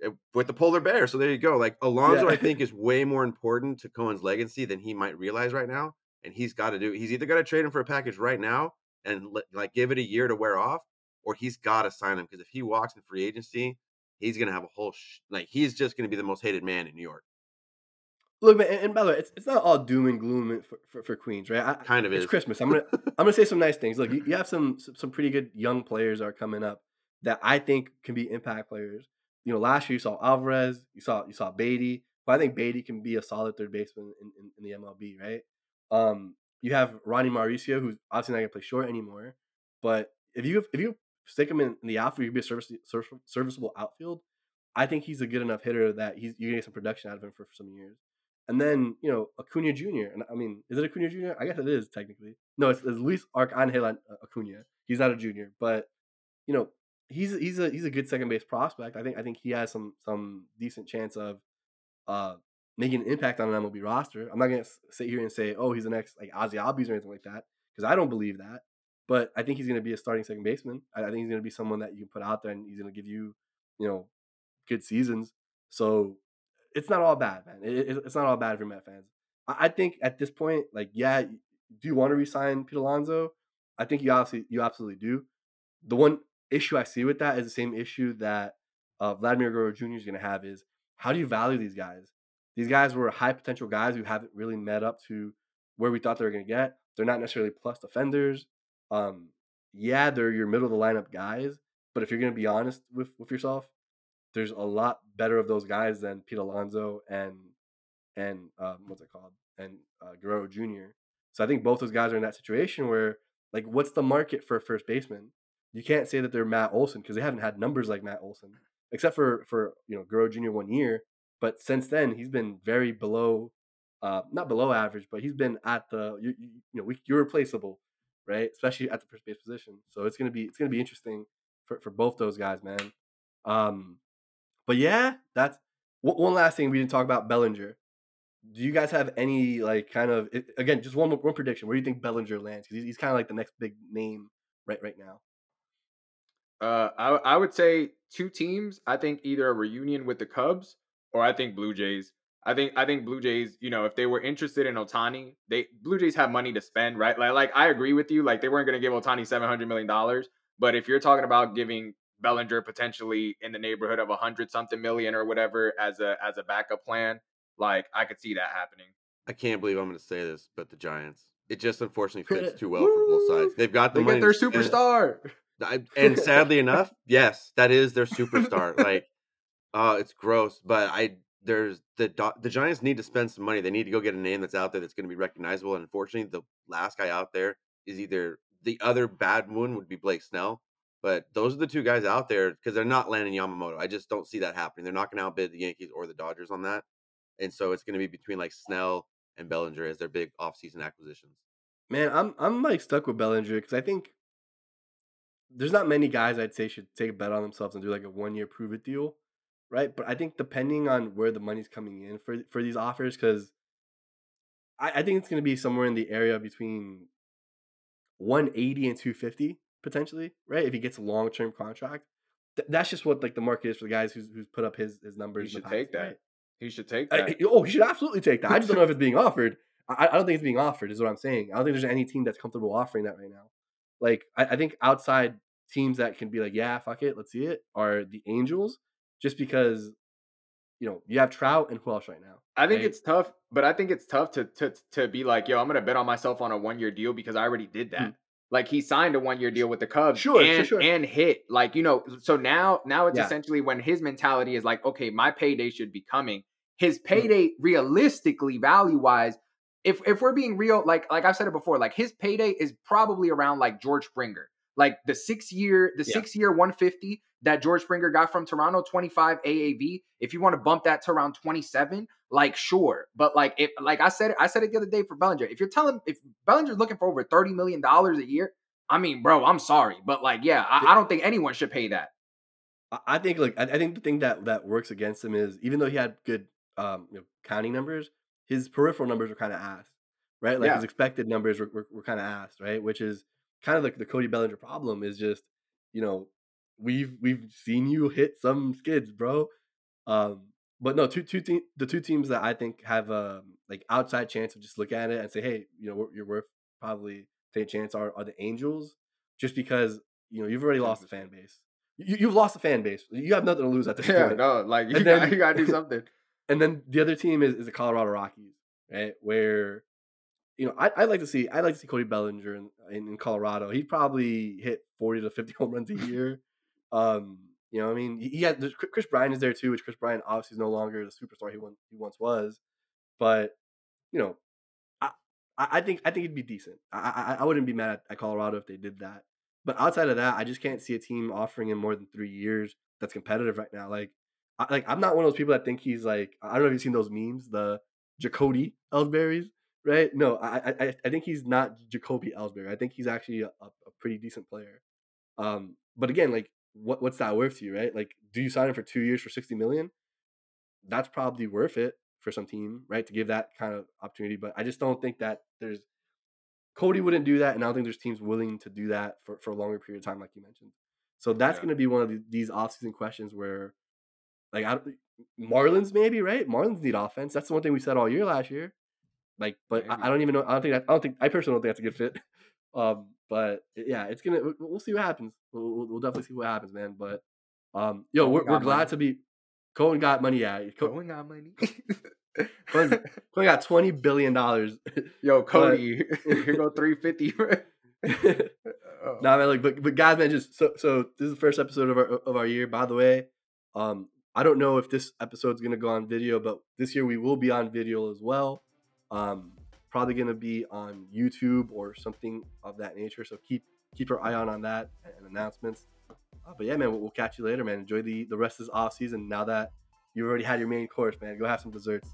eh, with the polar bear. So there you go. Like Alonso, Yeah. I think (laughs) is way more important to Cohen's legacy than he might realize right now. And he's got to do. He's either got to trade him for a package right now and like give it a year to wear off, or he's got to sign him because if he walks in free agency, he's gonna have a whole sh- like he's just gonna be the most hated man in New York. look, man. And, by the way, it's, it's not all doom and gloom for, for, for Queens, right? I, Kind of it's is. Christmas. I'm gonna (laughs) I'm gonna say some nice things. Look, you, you have some some some pretty good young players are coming up that I think can be impact players. You know, last year you saw Alvarez, you saw you saw Baty, but I think Baty can be a solid third baseman in, in, in the MLB, right? Um, you have Ronnie Mauricio, who's obviously not gonna play short anymore, but if you if you stick him in, in the outfield, you can be a service, service, serviceable outfield. I think he's a good enough hitter that he's gonna get some production out of him for, for some years. And then you know Acuna Jr. And I mean, is it Acuna Jr.? I guess it is technically. No, it's, it's Luis Arcangel Acuna. He's not a junior, but you know he's he's a he's a good second base prospect. I think I think he has some some decent chance of uh making an impact on an MLB roster. I'm not gonna sit here and say, oh, he's the next like Ozzie Albies or anything like that because I don't believe that. But I think he's gonna be a starting second baseman. I, I think he's gonna be someone that you can put out there and he's gonna give you you know good seasons. So it's not all bad, man. It, it- it's not all bad for Met fans. I, I think at this point, like, yeah, do you want to resign Pete Alonso? I think you obviously you absolutely do. The one issue I see with that is the same issue that uh, Vladimir Guerrero Jr. is going to have is how do you value these guys? These guys were high potential guys who haven't really met up to where we thought they were going to get. They're not necessarily plus defenders. Um, yeah, they're your middle of the lineup guys, but if you're going to be honest with with yourself, there's a lot better of those guys than Pete Alonso and and um, what's it called and uh, Guerrero Jr. So I think both those guys are in that situation where like, what's the market for a first baseman? you can't say that they're Matt Olson because they haven't had numbers like Matt Olson, except for for you know Guerrero Jr. one year. But since then, he's been very below, uh, not below average, but he's been at the you, you, know we, you're replaceable, right? Especially at the first base position. So it's gonna be it's gonna be interesting for, for both those guys, man. Um, but yeah, that's one last thing we didn't talk about Bellinger. Do you guys have any like kind of again just one one prediction? Where do you think Bellinger lands? Because he's, he's kind of like the next big name right right now. Uh, I I would say two teams. I think either a reunion with the Cubs or I think Blue Jays. I think I think Blue Jays, you know, if they were interested in Ohtani, they Blue Jays have money to spend, right? Like, like I agree with you. Like they weren't going to give Ohtani seven hundred million dollars, but if you're talking about giving Bellinger potentially in the neighborhood of a hundred something million or whatever as a as a backup plan, like I could see that happening. I can't believe I'm going to say this, but the Giants. It just unfortunately fits (laughs) too well for both sides. They've got the they money. Their superstar. I, (laughs) and sadly enough, yes, that is their superstar. like, (laughs) uh, it's gross, but I there's the the Giants need to spend some money. They need to go get a name that's out there that's going to be recognizable. And unfortunately, the last guy out there is either the other bad one would be Blake Snell, but those are the two guys out there because they're not landing Yamamoto. I just don't see that happening. They're not going to outbid the Yankees or the Dodgers on that, and so it's going to be between like Snell and Bellinger as their big offseason acquisitions. Man, I'm I'm like stuck with Bellinger because I think there's not many guys I'd say should take a bet on themselves and do like a one year prove it deal, right? But I think depending on where the money's coming in for for these offers, because I, I think it's going to be somewhere in the area between 180 and 250 potentially, right? If he gets a long term contract, Th- that's just what like the market is for the guys who's who's put up his his numbers. He should past, take that. Right? He should take that. I, oh, he should absolutely take that. I just don't (laughs) know if it's being offered. I, I don't think it's being offered. Is what I'm saying. I don't think there's any team that's comfortable offering that right now. Like I, I think outside teams that can be like, yeah, fuck it, let's see it, are the Angels, just because you know you have Trout and who else right now. I think right? it's tough, but I think it's tough to to to be like, yo, I'm gonna bet on myself on a one year deal because I already did that. Hmm. Like he signed a one year deal with the Cubs, Sure, and sure. and hit like you know. So now now it's Yeah. essentially when his mentality is like, okay, my payday should be coming. His Hmm. payday, realistically, value wise, if if we're being real, like like I've said it before, like his payday is probably around like George Springer, like the six year the Yeah. six year 150 that George Springer got from Toronto, 25 AAV. If you want to bump that to around 27, like sure, but like if like I said, I said it the other day for Bellinger. If you're telling if Bellinger's looking for over 30 million dollars a year, I mean, bro, I'm sorry, but like yeah, I, I don't think anyone should pay that. I- think like I I think the thing that that works against him is even though he had good um you know, counting numbers, his peripheral numbers were kind of ass, right? Like Yeah. his expected numbers were, were, were kind of ass, right? Which is kind of like the Cody Bellinger problem is just you know we've we've seen you hit some skids, bro. Um, but no, two two te- the two teams that I think have a like outside chance of just look at it and say, hey, you know, you're worth probably take a chance are are the Angels, just because you know you've already lost the fan base. You, you've lost the fan base. You have nothing to lose at (laughs) this Yeah, point. no, like you, And got, then- you gotta do (laughs) something. And then the other team is, is the Colorado Rockies, right? Where, you know, I, I'd like to see I'd like to see Cody Bellinger in, in, in Colorado. He probably hit forty to fifty (laughs) home runs a year. Um, you know, I mean, he, had Kris Bryant is there too, which Kris Bryant obviously is no longer the superstar he once he once was. But you know, I I think I think it'd be decent. I I, I wouldn't be mad at, at Colorado if they did that. But outside of that, I just can't see a team offering him more than three years that's competitive right now. Like, I, like I'm not one of those people that think he's like I don't know if you've seen those memes, the Jacody Ellsbury's, right? No, I I I- think he's not Jacoby Ellsbury. I think he's actually a, a pretty decent player. Um, but again, like what what's that worth to you, right? Like, do you sign him for two years for sixty million? That's probably worth it for some team, right? To give that kind of opportunity. But I just don't think that there's Cody wouldn't do that, and I don't think there's teams willing to do that for, for a longer period of time, like you mentioned. So that's Yeah. going to be one of the, these offseason questions where, like, I, Marlins maybe right? Marlins need offense. That's the one thing we said all year last year. Like, but I, I don't even know. I don't think that. I don't think. I personally don't think that's a good fit. Um, but yeah, it's gonna. we- We'll see what happens. We'll, we'll, we'll definitely see what happens, man. But um, yo, Cohen we're, we're glad money. to be. Cohen got money. Yeah, Co- Cohen got money. Cohen's- (laughs) Cohen got twenty billion dollars. Yo, (laughs) Cody, here go 350. (laughs) Oh. Nah, man, like, but, but guys, man, just so so this is the first episode of our of our year. By the way, um, I don't know if this episode's gonna go on video, but this year we will be on video as well. Um, probably gonna be on YouTube or something of that nature. So keep keep your eye on on that and announcements. Uh, but yeah, man, we'll, we'll catch you later, man. Enjoy the the rest of this off season. Now that you've already had your main course, man, go have some desserts.